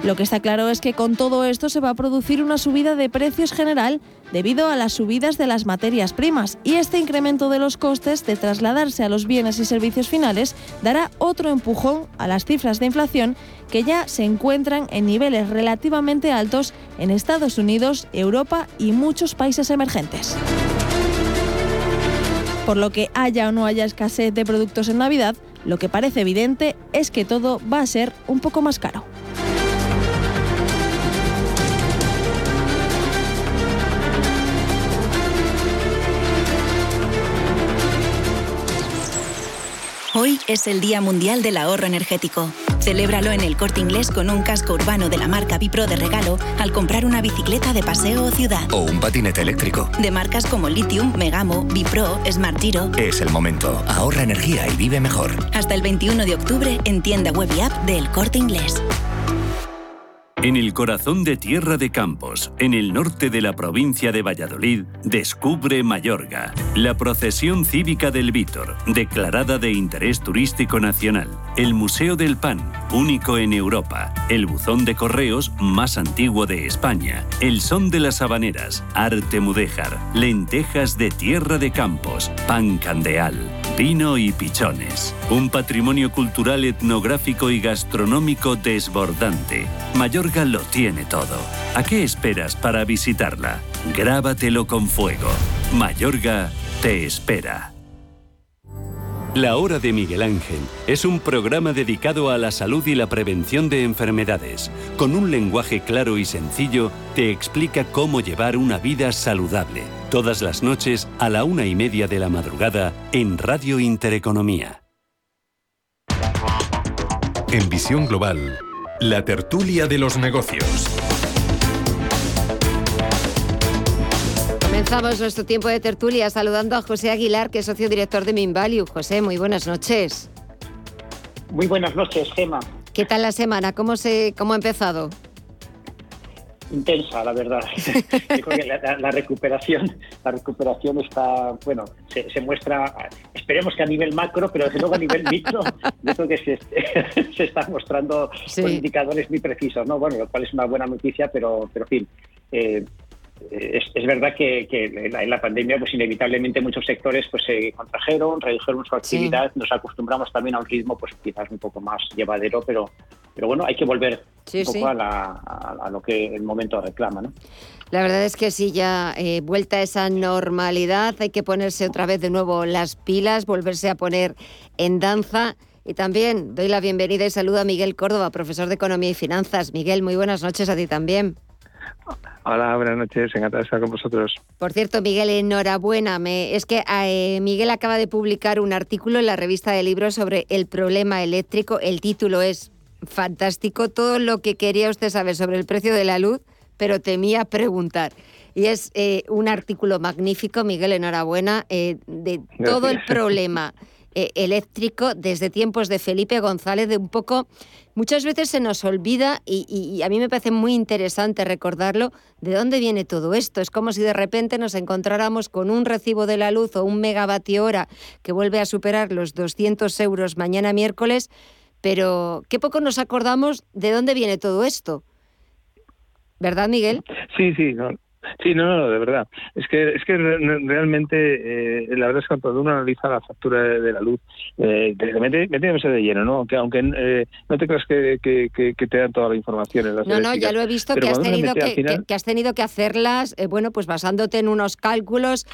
Lo que está claro es que con todo esto se va a producir una subida de precios general debido a las subidas de las materias primas y este incremento de los costes de trasladarse a los bienes y servicios finales dará otro empujón a las cifras de inflación que ya se encuentran en niveles relativamente altos en Estados Unidos, Europa y muchos países emergentes. Por lo que haya o no haya escasez de productos en Navidad, lo que parece evidente es que todo va a ser un poco más caro. Es el Día Mundial del Ahorro Energético. Celébralo en el corte inglés con un casco urbano de la marca Bipro de regalo al comprar una bicicleta de paseo o ciudad. O un patinete eléctrico. De marcas como Lithium, Megamo, Bipro, Smart Giro. Es el momento. Ahorra energía y vive mejor. Hasta el 21 de octubre en tienda web y app del corte inglés. En el corazón de Tierra de Campos, en el norte de la provincia de Valladolid, descubre Mayorga, la procesión cívica del Vítor, declarada de interés turístico nacional, el Museo del Pan, único en Europa, el buzón de correos más antiguo de España, el son de las habaneras, arte mudéjar, lentejas de Tierra de Campos, pan candeal, vino y pichones. Un patrimonio cultural, etnográfico y gastronómico desbordante. Mayorga lo tiene todo. ¿A qué esperas para visitarla? Grábatelo con fuego. Mayorga te espera. La Hora de Miguel Ángel es un programa dedicado a la salud y la prevención de enfermedades. Con un lenguaje claro y sencillo, te explica cómo llevar una vida saludable. Todas las noches a la una y media de la madrugada en Radio Intereconomía. En Visión Global, la tertulia de los negocios. Comenzamos nuestro tiempo de tertulia saludando a José Aguilar, que es socio director de Minvalue. José, muy buenas noches. Muy buenas noches, Gema. ¿Qué tal la semana? ¿Cómo, se, cómo ha empezado? Intensa, la verdad. la, recuperación, la recuperación está, bueno, se, muestra, esperemos que a nivel macro, pero desde luego a nivel micro, yo creo que se, se están mostrando indicadores muy precisos, ¿no? Bueno, lo cual es una buena noticia, pero, pero en fin. Eh, es, verdad que, en, la, pandemia, pues inevitablemente muchos sectores pues se contrajeron, redujeron su actividad, nos acostumbramos también a un ritmo pues quizás un poco más llevadero, pero, pero bueno, hay que volver un poco a, lo que el momento reclama, ¿no? La verdad es que sí, ya eh, vuelta a esa normalidad, hay que ponerse otra vez de nuevo las pilas, volverse a poner en danza. Y también doy la bienvenida y saludo a Miguel Córdoba, profesor de Economía y Finanzas. Miguel, muy buenas noches a ti también. Hola, buenas noches, encantado de estar con vosotros. Por cierto, Miguel, enhorabuena. Me, es que eh, Miguel acaba de publicar un artículo en la revista de libros sobre el problema eléctrico. El título es fantástico, todo lo que quería usted saber sobre el precio de la luz, pero temía preguntar. Y es eh, un artículo magnífico, Miguel, enhorabuena, eh, de todo el problema eh, eléctrico desde tiempos de Felipe González, de un poco, muchas veces se nos olvida y, a mí me parece muy interesante recordarlo, de dónde viene todo esto. Es como si de repente nos encontráramos con un recibo de la luz o un megavatio hora que vuelve a superar los 200 euros mañana miércoles, pero qué poco nos acordamos de dónde viene todo esto. ¿Verdad, Miguel? Sí, sí, no, Sí, no, no, de verdad. Es que, es que realmente, eh, la verdad es que cuando uno analiza la factura de, la luz, eh, te mete, mete de lleno, ¿no? Aunque, aunque eh, no te creas que, que, te dan toda la información. En las no, no, ya lo he visto que has, tenido que, que, has tenido que hacerlas, eh, bueno, pues basándote en unos cálculos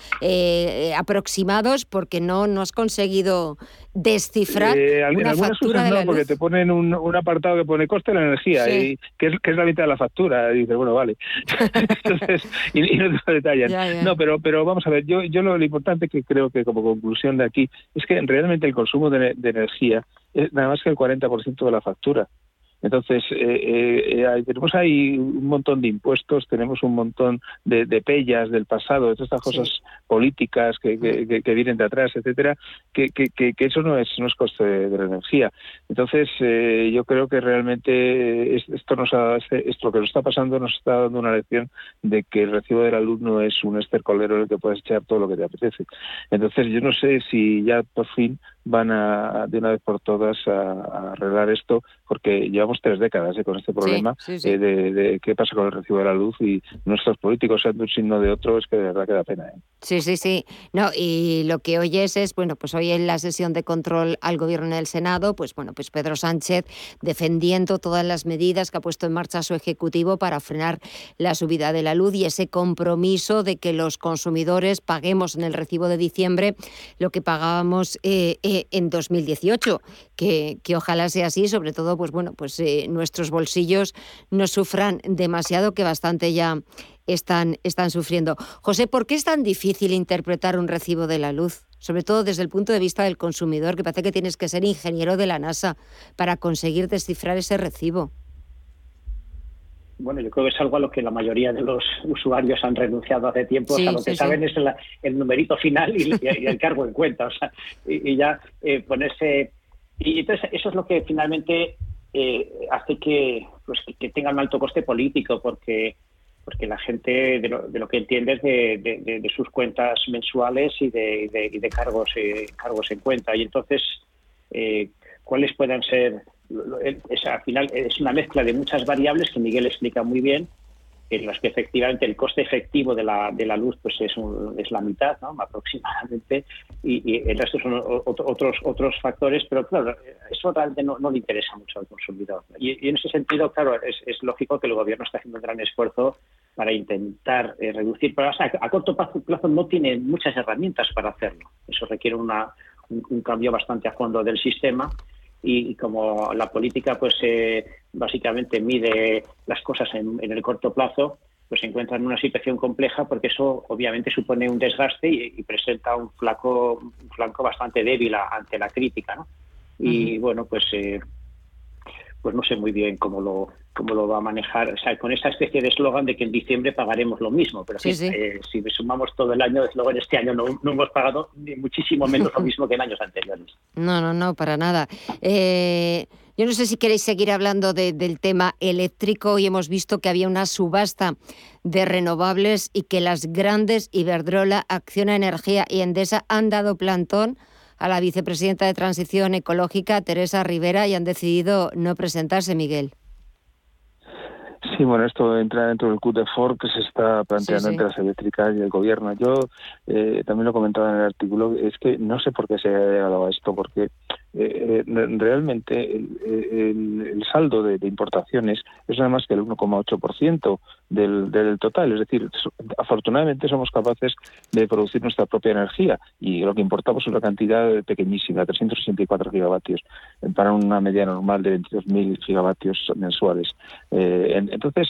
aproximados porque no, no has conseguido descifrar una factura de la no, porque te ponen un, un, apartado que pone coste de la energía, y que es, que es la mitad de la factura. Y dices, bueno, vale. Entonces, y, no te detallan. No, pero, pero vamos a ver, yo, yo lo, importante que creo que como conclusión de aquí es que realmente el consumo de, de energía es nada más que el 40% de la factura. Entonces, eh, eh, eh tenemos ahí un montón de impuestos, tenemos un montón de, de pellas del pasado, de todas estas cosas políticas que, que, vienen de atrás, etcétera, que, que, eso no es, no es coste de, la energía. Entonces, eh, yo creo que realmente esto, nos ha, esto que nos está pasando nos está dando una lección de que el recibo de la luz no es un estercolero en el que puedes echar todo lo que te apetece. Entonces, yo no sé si ya por fin van a, de una vez por todas a, arreglar esto, porque llevamos tres décadas ¿eh? con este problema eh, de, qué pasa con el recibo de la luz y nuestros políticos sean de un signo de otro, es que de verdad que da pena. ¿eh? Sí, sí, sí. No, y lo que oyes es, bueno, pues hoy en la sesión de control al gobierno en el Senado, pues bueno, pues Pedro Sánchez defendiendo todas las medidas que ha puesto en marcha su ejecutivo para frenar la subida de la luz y ese compromiso de que los consumidores paguemos en el recibo de diciembre lo que pagábamos en 2018, que, que, ojalá sea así, sobre todo, pues bueno, pues eh, nuestros bolsillos no sufran demasiado, que bastante ya están, están sufriendo. José, ¿por qué es tan difícil interpretar un recibo de la luz? Sobre todo desde el punto de vista del consumidor, que parece que tienes que ser ingeniero de la NASA para conseguir descifrar ese recibo bueno, yo creo que es algo a lo que la mayoría de los usuarios han renunciado hace tiempo. o sea, lo que saben es el, numerito final y, el cargo en cuenta. O sea, y, ya eh, ponerse. Y entonces, eso es lo que finalmente eh, hace que, pues, que tenga un alto coste político, porque porque la gente de lo, de lo que entiende es de, sus cuentas mensuales y de, de cargos eh, cargos en cuenta. Y entonces, ¿cuáles puedan ser es, al final es una mezcla de muchas variables que Miguel explica muy bien, en las que efectivamente el coste efectivo de la, de la luz pues es, es la mitad ¿no? aproximadamente y, el resto son otros otros factores, pero claro, eso realmente no, le interesa mucho al consumidor. Y, en ese sentido, claro, es, es, lógico que el gobierno está haciendo un gran esfuerzo para intentar eh, reducir, pero a, corto plazo, no tiene muchas herramientas para hacerlo. Eso requiere una, un cambio bastante a fondo del sistema y, como la política pues eh, básicamente mide las cosas en, el corto plazo, pues se encuentra en una situación compleja porque eso obviamente supone un desgaste y, presenta un flaco, un flanco bastante débil ante la crítica, ¿no? Y bueno, pues eh, pues no sé muy bien cómo lo cómo lo va a manejar, o sea, con esa especie de eslogan de que en diciembre pagaremos lo mismo, pero si, eh, si sumamos todo el año, luego en este año no, hemos pagado ni muchísimo menos lo mismo que en años anteriores. No, no, no, para nada. Eh, yo no sé si queréis seguir hablando del tema eléctrico y hemos visto que había una subasta de renovables y que las grandes Iberdrola, Acciona Energía y Endesa han dado plantón a la vicepresidenta de Transición Ecológica, Teresa Rivera, y han decidido no presentarse, Miguel. Sí, bueno, esto entra dentro del CUT de Ford que se está planteando entre las eléctricas y el gobierno. Yo eh, también lo comentaba en el artículo, es que no sé por qué se ha llegado a esto, porque eh, eh, realmente el, saldo de, importaciones es nada más que el 1,8% del, del total. Es decir, afortunadamente somos capaces de producir nuestra propia energía y lo que importamos es una cantidad pequeñísima, 364 gigavatios, para una media normal de 22.000 gigavatios mensuales. entonces,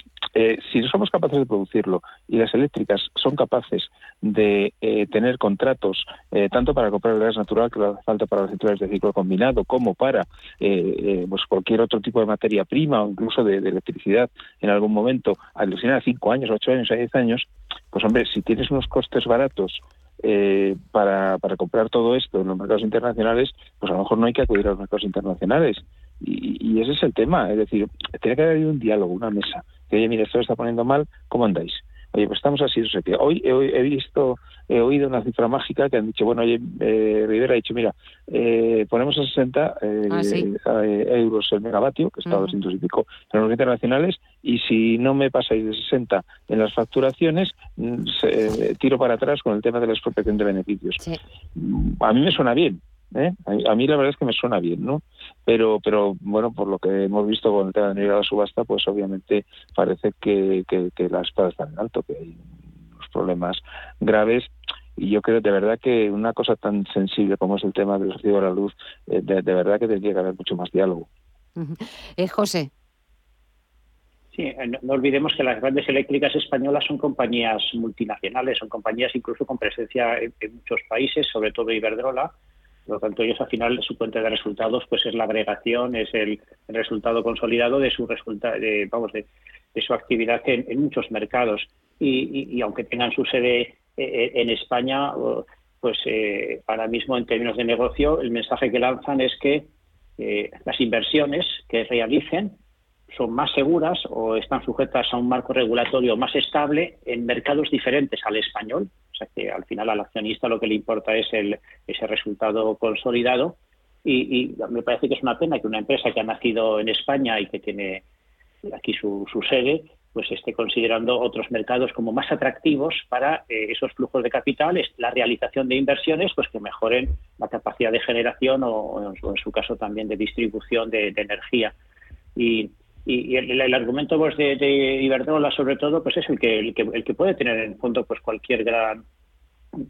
si no somos capaces de producirlo y las eléctricas son capaces de tener contratos tanto para comprar el gas natural que hace falta para las centrales de ciclo combinado como para eh, eh, pues cualquier otro tipo de materia prima o incluso de, electricidad en algún momento, alucinar a cinco años, ocho años, a diez años, pues hombre, si tienes unos costes baratos eh, para, para comprar todo esto en los mercados internacionales, pues a lo mejor no hay que acudir a los mercados internacionales. Y, ese es el tema, es decir, tiene que haber un diálogo, una mesa. Que, oye, mira, esto se está poniendo mal, ¿cómo andáis? Oye, pues estamos así, sea que hoy he, visto, he oído una cifra mágica que han dicho, bueno, oye, eh, Rivera ha dicho, mira, eh, ponemos a 60 eh, ah, euros el megavatio, que está a 200 y pico en los internacionales, y si no me pasáis de 60 en las facturaciones, mm, tiro para atrás con el tema de la expropiación de beneficios. A mí me suena bien, ¿eh? A, mí la verdad es que me suena bien, ¿no? Pero, pero bueno, por lo que hemos visto con el tema de la subasta, pues obviamente parece que, que, la espada está en alto, que hay unos problemas graves. Y yo creo de verdad que una cosa tan sensible como es el tema del recibo de la luz, eh, de, verdad que tendría que haber mucho más diálogo. Eh, José. Sí, no, olvidemos que las grandes eléctricas españolas son compañías multinacionales, son compañías incluso con presencia en, en muchos países, sobre todo Iberdrola, por lo tanto, ellos al final su cuenta de resultados pues es la agregación, es el, resultado consolidado de su resulta de, su actividad en, muchos mercados. Y, aunque tengan su sede eh, eh, en España, pues eh, ahora mismo en términos de negocio el mensaje que lanzan es que las inversiones que realicen son más seguras o están sujetas a un marco regulatorio más estable en mercados diferentes al español sea que al final al accionista lo que le importa es el, ese resultado consolidado y, me parece que es una pena que una empresa que ha nacido en España y que tiene aquí su, sede pues esté considerando otros mercados como más atractivos para eh, esos flujos de capital, la realización de inversiones pues que mejoren la capacidad de generación o, en su caso también de distribución de, energía. Y, el, argumento pues, de, Iberdrola sobre todo pues es el que, el que el que puede tener en fondo pues cualquier gran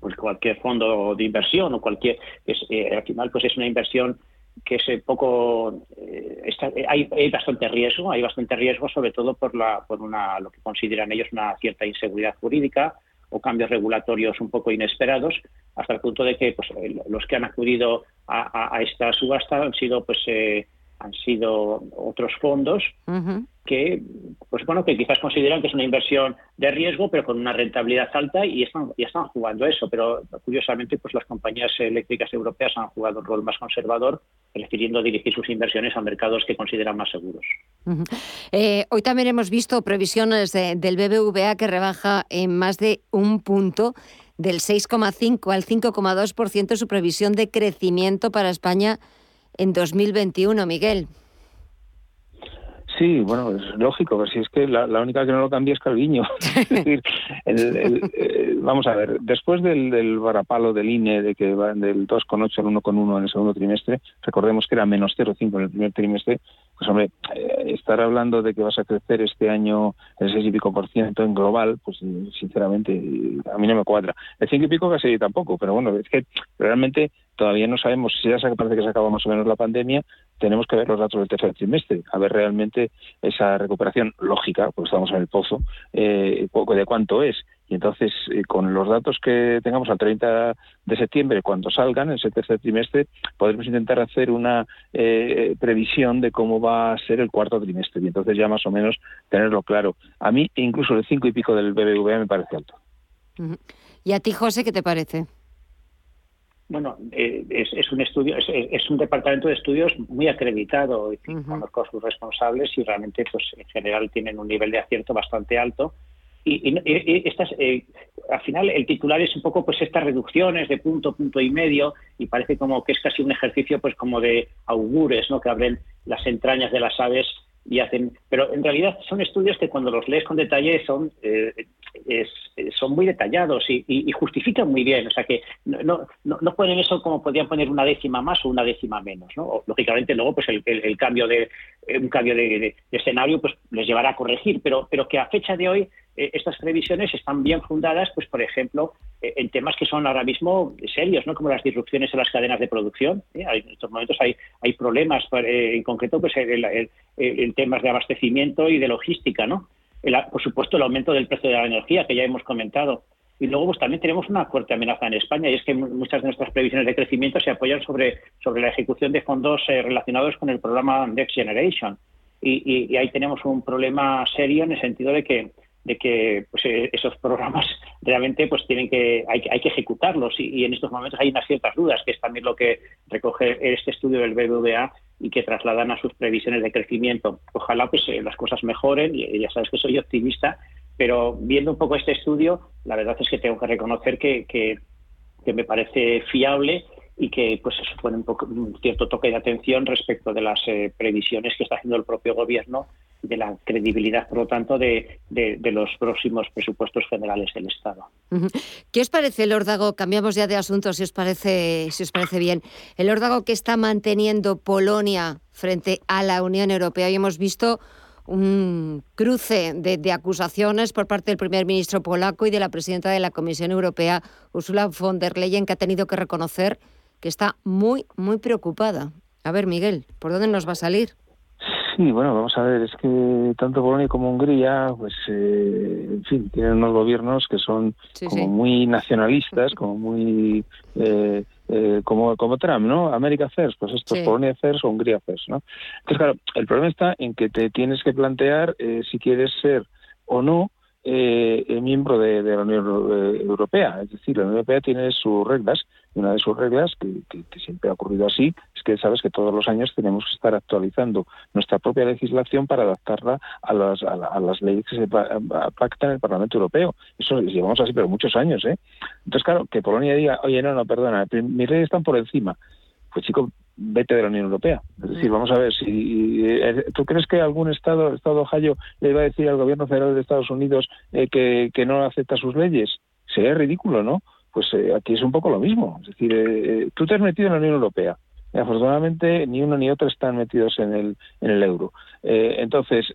pues cualquier fondo de inversión o cualquier es, eh, al final pues es una inversión que es eh, poco eh, hay, hay, bastante riesgo hay bastante riesgo sobre todo por la por una lo que consideran ellos una cierta inseguridad jurídica o cambios regulatorios un poco inesperados hasta el punto de que pues los que han acudido a, a esta subasta han sido pues han sido otros fondos que, pues bueno, que quizás consideran que es una inversión de riesgo, pero con una rentabilidad alta y están, y están jugando eso. Pero curiosamente, pues las compañías eléctricas europeas han jugado un rol más conservador, prefiriendo dirigir sus inversiones a mercados que consideran más seguros. Eh, hoy también hemos visto previsiones del BBVA que rebaja en más de un punto del 6,5 al 5,2% su previsión de crecimiento para España en 2021, Miguel. Sí, bueno, es lógico, pero si es que la, única que no lo cambia es Calviño. Eh, vamos a ver, después del, del varapalo del INE de que va del 2,8 al 1,1 en el segundo trimestre, recordemos que era menos 0,5 en el primer trimestre, pues hombre, eh, estar hablando de que vas a crecer este año el 6 y pico por ciento en global, pues sinceramente a mí no me cuadra. El 5 y pico casi tampoco, pero bueno, es que realmente todavía no sabemos si ya parece que se acaba más o menos la pandemia, tenemos que ver los datos del tercer trimestre, a ver realmente esa recuperación lógica, porque estamos en el pozo, eh, de cuánto es. Y entonces, eh, con los datos que tengamos al 30 de septiembre, cuando salgan, ese tercer trimestre, podremos intentar hacer una eh, previsión de cómo va a ser el cuarto trimestre y entonces ya más o menos tenerlo claro. A mí, incluso el cinco y pico del BBVA me parece alto. ¿Y a ti, José, qué te parece? Bueno, eh, es, un estudio, es, un departamento de estudios muy acreditado, y conozco a sus responsables y realmente, pues, en general tienen un nivel de acierto bastante alto. Y, estas, eh, al final el titular es un poco, pues, estas reducciones de punto, punto y medio, y parece como que es casi un ejercicio, pues, como de augures, ¿no? Que abren las entrañas de las aves y hacen, pero en realidad son estudios que cuando los lees con detalle son eh, son muy detallados y, justifican muy bien, o sea que no, no, no, ponen eso como podrían poner una décima más o una décima menos, ¿no? Lógicamente luego pues el, el, cambio de un cambio de, escenario pues les llevará a corregir, pero pero que a fecha de hoy eh, estas previsiones están bien fundadas, pues por ejemplo eh, en temas que son ahora mismo serios, ¿no? Como las disrupciones en las cadenas de producción. en estos momentos hay hay problemas, en concreto pues en temas de abastecimiento y de logística, ¿no? por supuesto, el aumento del precio de la energía, que ya hemos comentado. Y luego pues, también tenemos una fuerte amenaza en España, y es que muchas de nuestras previsiones de crecimiento se apoyan sobre, sobre la ejecución de fondos eh, relacionados con el programa Next Generation. Y, ahí tenemos un problema serio en el sentido de que de que pues, eh, esos programas realmente pues tienen que hay, hay que ejecutarlos. Y, en estos momentos hay unas ciertas dudas que es también lo que recoge este estudio del BBVA y que trasladan a sus previsiones de crecimiento. Ojalá pues eh, las cosas mejoren y ya sabes que soy optimista pero viendo un poco este estudio la verdad es que tengo que reconocer que, que, me parece fiable y que pues eso pone un, poco, un cierto toque de atención respecto de las eh, previsiones que está haciendo el propio gobierno de la credibilidad, por lo tanto, de, de, los próximos presupuestos generales del Estado. ¿Qué os parece el órdago? Cambiamos ya de asunto, si os parece, si os parece bien. El órdago que está manteniendo Polonia frente a la Unión Europea. y hemos visto un cruce de, de, acusaciones por parte del primer ministro polaco y de la presidenta de la Comisión Europea, Ursula von der Leyen, que ha tenido que reconocer que está muy, muy preocupada. A ver, Miguel, ¿por dónde nos va a salir? Sí, bueno, vamos a ver, es que tanto Polonia como Hungría, pues, eh, en fin, tienen unos gobiernos que son como muy nacionalistas, como muy, eh, eh, como, como Trump, ¿no? América First, pues esto es Polonia First o Hungría First, ¿no? Entonces, claro, el problema está en que te tienes que plantear si quieres ser o no eh, miembro de, la Unión eh, Europea. Es decir, la Unión Europea tiene sus reglas una de sus reglas, que, siempre ha ocurrido así, es que sabes que todos los años tenemos que estar actualizando nuestra propia legislación para adaptarla a las, a, las leyes que se pactan en el Parlamento Europeo. Eso llevamos así, pero muchos años. ¿eh? Entonces, claro, que Polonia diga, oye, no, no, perdona, mis leyes están por encima. Pues chico, vete de la Unión Europea. Es decir, vamos a ver, si eh, tú crees que algún Estado, el Estado Ohio, le va a decir al gobierno federal de Estados Unidos eh, que, que, no acepta sus leyes, sería ridículo, ¿no? Pues eh, aquí es un poco lo mismo. Es decir, tú te has metido en la Unión Europea. afortunadamente, ni uno ni otro están metidos en el, en el euro. entonces,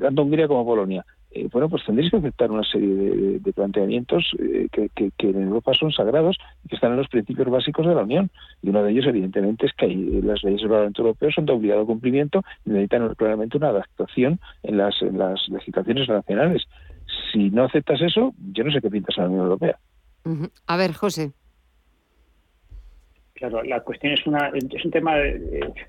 tanto Hungría como Polonia, eh, bueno, pues tendréis que aceptar una serie de, planteamientos eh, que, en Europa son sagrados y que están en los principios básicos de la Unión. Y uno de ellos, evidentemente, es que las leyes del Parlamento Europeo son de obligado cumplimiento y necesitan claramente una adaptación en las, en las legislaciones nacionales. Si no aceptas eso, yo no sé qué pintas en la Unión Europea. A ver, José. Claro, la cuestión es una es un tema.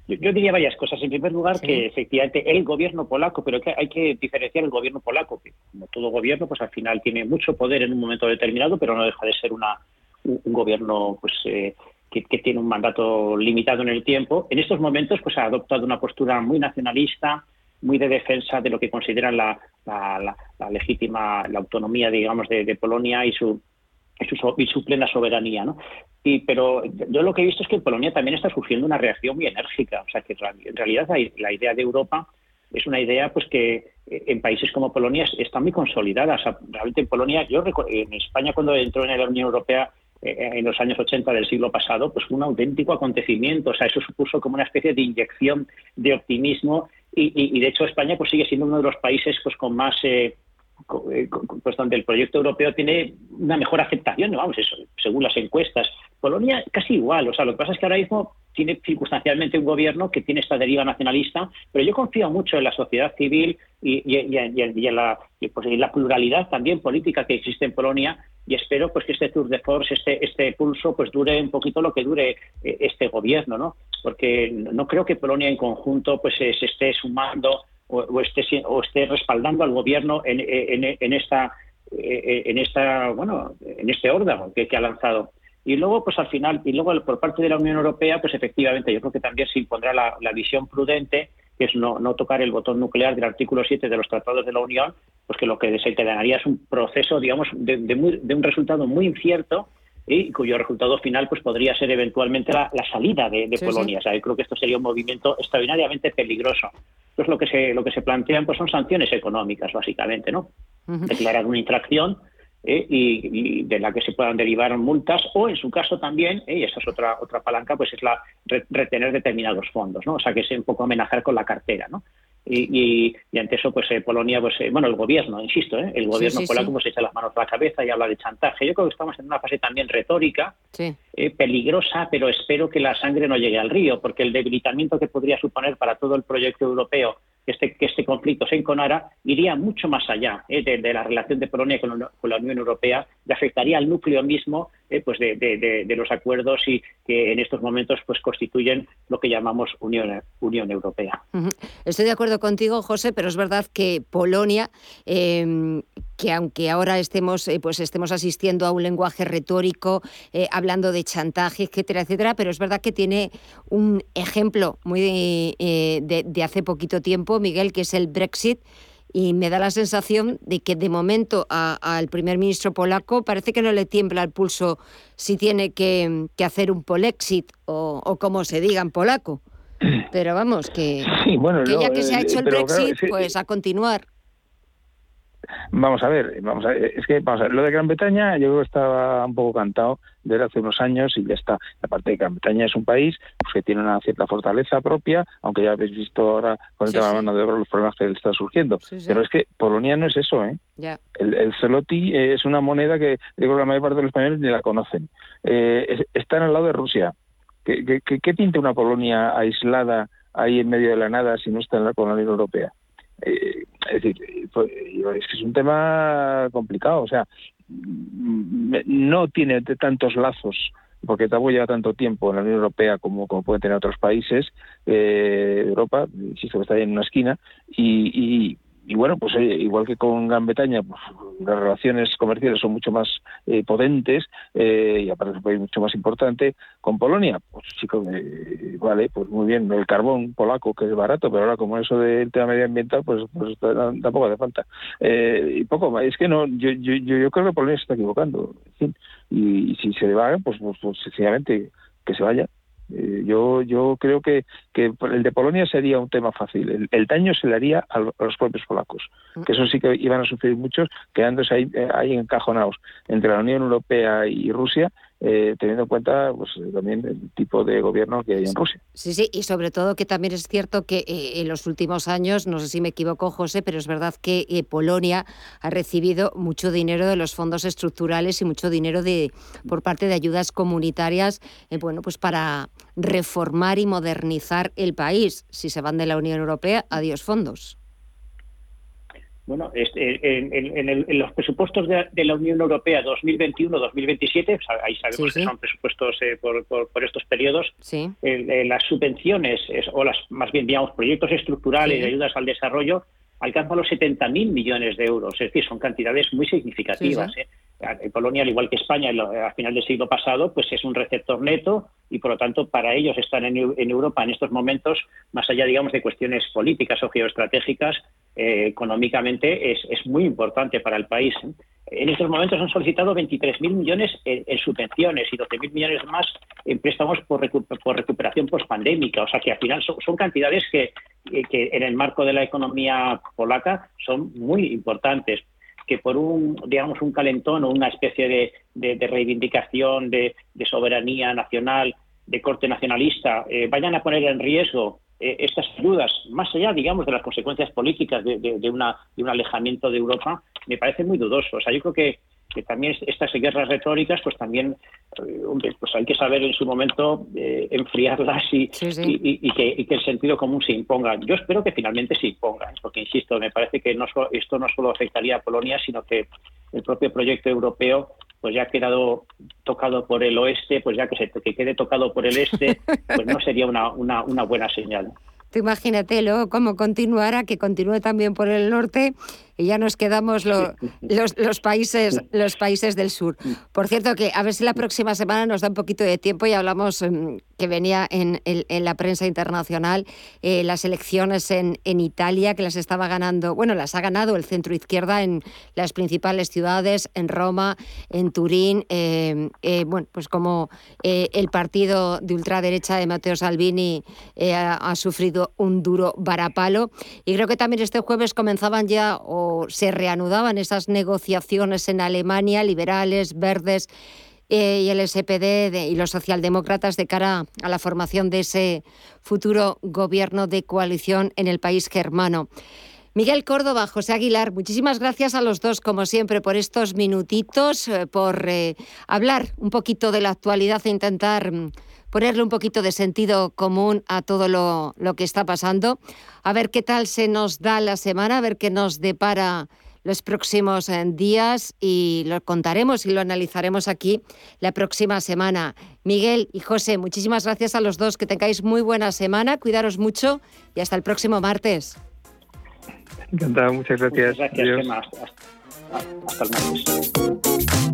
yo, diría varias cosas. En primer lugar, que efectivamente el gobierno polaco, pero que hay que diferenciar el gobierno polaco, que como todo gobierno, pues al final tiene mucho poder en un momento determinado, pero no deja de ser una un, gobierno, pues. Eh, que, tiene un mandato limitado en el tiempo. En estos momentos, pues ha adoptado una postura muy nacionalista, muy de defensa de lo que consideran la, la, legítima, la autonomía, digamos, de, de Polonia y su y su, plena soberanía. ¿no? Y, pero yo lo que he visto es que Polonia también está sufriendo una reacción muy enérgica. O sea, que en realidad la, idea de Europa es una idea pues que eh, en países como Polonia está muy consolidada. O sea, realmente en Polonia, yo en España cuando entró en la Unión Europea eh, en los años 80 del siglo pasado, pues fue un auténtico acontecimiento. O sea, eso supuso como una especie de inyección de optimismo y, de hecho España pues sigue siendo uno de los países pues con más eh, eh, pues el proyecto europeo tiene una mejor aceptación, vamos, eso, según las encuestas. Polonia casi igual, o sea, lo que pasa es que ahora mismo tiene circunstancialmente un gobierno que tiene esta deriva nacionalista, pero yo confío mucho en la sociedad civil y, en, la, pues, en la pluralidad también política que existe en Polonia y espero pues que este tour de force, este, este pulso, pues dure un poquito lo que dure eh, este gobierno, ¿no? Porque no creo que Polonia en conjunto pues se esté sumando o, esté, o esté respaldando al gobierno en, en, esta en esta bueno en este órgano que, ha lanzado. Y luego pues al final y luego por parte de la Unión Europea pues efectivamente yo creo que también se impondrá la, visión prudente que es no, no tocar el botón nuclear del artículo 7 de los tratados de la Unión pues que lo que se daría es un proceso digamos de, de un resultado muy incierto y cuyo resultado final pues podría ser eventualmente la, salida de, Polonia. O sea, yo creo que esto sería un movimiento extraordinariamente peligroso. Entonces lo que se lo que se plantean pues son sanciones económicas básicamente, ¿no? Declarar una infracción ¿eh? y, de la que se puedan derivar multas o en su caso también ¿eh? y esa es otra otra palanca pues es la retener determinados fondos, ¿no? O sea que es un poco amenazar con la cartera, ¿no? Y, y, ante eso, pues eh, Polonia, pues eh, bueno, el gobierno, insisto, eh, el gobierno polaco pues, se echa las manos a la cabeza y habla de chantaje. Yo creo que estamos en una fase también retórica, peligrosa, pero espero que la sangre no llegue al río, porque el debilitamiento que podría suponer para todo el proyecto europeo que este, que este conflicto se enconara iría mucho más allá de, la relación de Polonia con, la Unión Europea y afectaría al núcleo mismo eh, pues de, los acuerdos y que en estos momentos pues constituyen lo que llamamos Unión, Unión Europea. Estoy de acuerdo contigo, José, pero es verdad que Polonia, em, que aunque ahora estemos, eh, pues estemos asistiendo a un lenguaje retórico, eh, hablando de chantaje, etcétera, etcétera, pero es verdad que tiene un ejemplo muy de hace poquito tiempo, Miguel, que es el Brexit y me da la sensación de que de momento al primer ministro polaco parece que no le tiembla el pulso si tiene que, hacer un polexit o, o como se diga en polaco. Pero vamos, que, ya que se ha hecho el Brexit, pues a continuar. Vamos a ver, vamos a ver, es que vamos a ver, lo de Gran Bretaña yo creo que estaba un poco cantado desde hace unos años y ya está. Aparte de Gran Bretaña es un país pues, que tiene una cierta fortaleza propia, aunque ya habéis visto ahora con el tema de la mano de obra los problemas que le están surgiendo. Pero es que Polonia no es eso, ¿eh? El, el Zeloti es una moneda que digo que la mayor parte de los españoles ni la conocen. Eh, está en el lado de Rusia. ¿Qué, qué, qué pinta una Polonia aislada ahí en medio de la nada si no está en la, con la Unión Europea? Eh, es decir, pues, es un tema complicado, o sea, no tiene tantos lazos porque tampoco lleva tanto tiempo en la Unión Europea como, como pueden tener otros países eh, Europa, insisto está ahí en una esquina, y, y bueno, pues igual que con Gran Bretaña, pues, las relaciones comerciales son mucho más eh, potentes eh, y aparte mucho más importante. Con Polonia, pues chicos, eh, vale, pues muy bien, el carbón polaco que es barato, pero ahora como eso del tema medioambiental, pues, pues tampoco hace falta. y poco más, es que no, yo, yo, yo creo que Polonia se está equivocando, y, si se va, pues, pues, pues sencillamente que se vaya. Eh, yo, yo creo que, que el de Polonia sería un tema fácil. El, daño se le haría a, los propios polacos, que eso sí que iban a sufrir muchos, quedándose ahí, eh, ahí encajonados entre la Unión Europea y Rusia eh, teniendo en cuenta pues, también el tipo de gobierno que hay en Rusia. Sí, sí, y sobre todo que también es cierto que eh, en los últimos años, no sé si me equivoco, José, pero es verdad que eh, Polonia ha recibido mucho dinero de los fondos estructurales y mucho dinero de por parte de ayudas comunitarias, bueno, pues para reformar y modernizar el país. Si se van de la Unión Europea, adiós fondos. Bueno, este, en, los presupuestos de, la Unión Europea 2021-2027, ahí sabemos que son presupuestos eh, por, estos periodos, las subvenciones, o las más bien, digamos, proyectos estructurales y ayudas al desarrollo alcanzan los 70.000 millones de euros. Es decir, son cantidades muy significativas. ¿eh? En Polonia, al igual que España, a final del siglo pasado, pues es un receptor neto y, por lo tanto, para ellos estar en, Europa en estos momentos, más allá, digamos, de cuestiones políticas o geoestratégicas, eh, económicamente es, muy importante para el país. En estos momentos han solicitado 23.000 millones en, subvenciones y 12.000 millones más en préstamos por, por recuperación pospandémica. O sea que al final son, cantidades que, en el marco de la economía polaca son muy importantes que por un, digamos, un calentón o una especie de, reivindicación de, soberanía nacional, de corte nacionalista, eh, vayan a poner en riesgo eh, estas ayudas, más allá, digamos, de las consecuencias políticas de, una, de un alejamiento de Europa, me parece muy dudoso. O sea, yo creo que que también estas guerras retóricas, pues también eh, pues hay que saber en su momento eh, enfriarlas y, Y, que, el sentido común se imponga. Yo espero que finalmente se imponga, ¿eh? porque insisto, me parece que no esto no solo afectaría a Polonia, sino que el propio proyecto europeo pues ya ha quedado tocado por el oeste, pues ya que se que quede tocado por el este, pues no sería una, una, una buena señal. Tú imagínate luego cómo continuará, que continúe también por el norte y ya nos quedamos los, los, países, los países del sur. Por cierto, que a ver si la próxima semana nos da un poquito de tiempo y hablamos mm, que venía en, la prensa internacional eh, las elecciones en, en, Italia, que las estaba ganando, bueno, las ha ganado el centro izquierda en las principales ciudades, en Roma, en Turín, eh, eh, bueno, pues como el partido de ultraderecha de Matteo Salvini ha, ha, sufrido un duro varapalo. Y creo que también este jueves comenzaban ya, se reanudaban esas negociaciones en Alemania, liberales, verdes eh, y el SPD y los socialdemócratas de cara a la formación de ese futuro gobierno de coalición en el país germano. Miguel Córdoba, José Aguilar, muchísimas gracias a los dos, como siempre, por estos minutitos, eh, por eh, hablar un poquito de la actualidad e intentar mm, ponerle un poquito de sentido común a todo lo, que está pasando. A ver qué tal se nos da la semana, a ver qué nos depara los próximos eh, días y lo contaremos y lo analizaremos aquí la próxima semana. Miguel y José, muchísimas gracias a los dos. Que tengáis muy buena semana, cuidaros mucho y hasta el próximo martes. Encantado, muchas gracias. Muchas gracias, hasta el martes.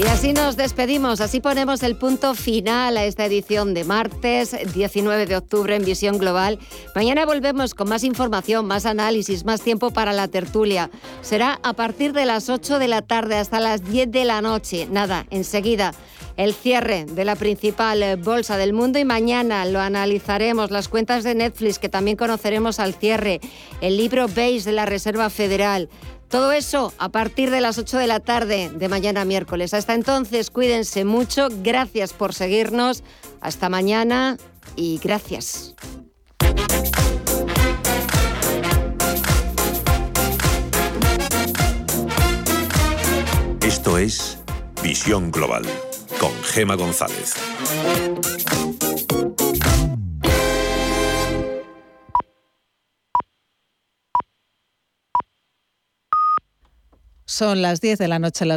Y así nos despedimos, así ponemos el punto final a esta edición de martes 19 de octubre en Visión Global. Mañana volvemos con más información, más análisis, más tiempo para la tertulia. Será a partir de las 8 de la tarde hasta las 10 de la noche. Nada, enseguida el cierre de la principal eh, bolsa del mundo y mañana lo analizaremos, las cuentas de Netflix que también conoceremos al cierre, el libro Base de la Reserva Federal. Todo eso a partir de las 8 de la tarde de mañana miércoles. Hasta entonces, cuídense mucho. Gracias por seguirnos. Hasta mañana y gracias. Esto es Visión Global con Gema González. Son las 10 de la noche. Las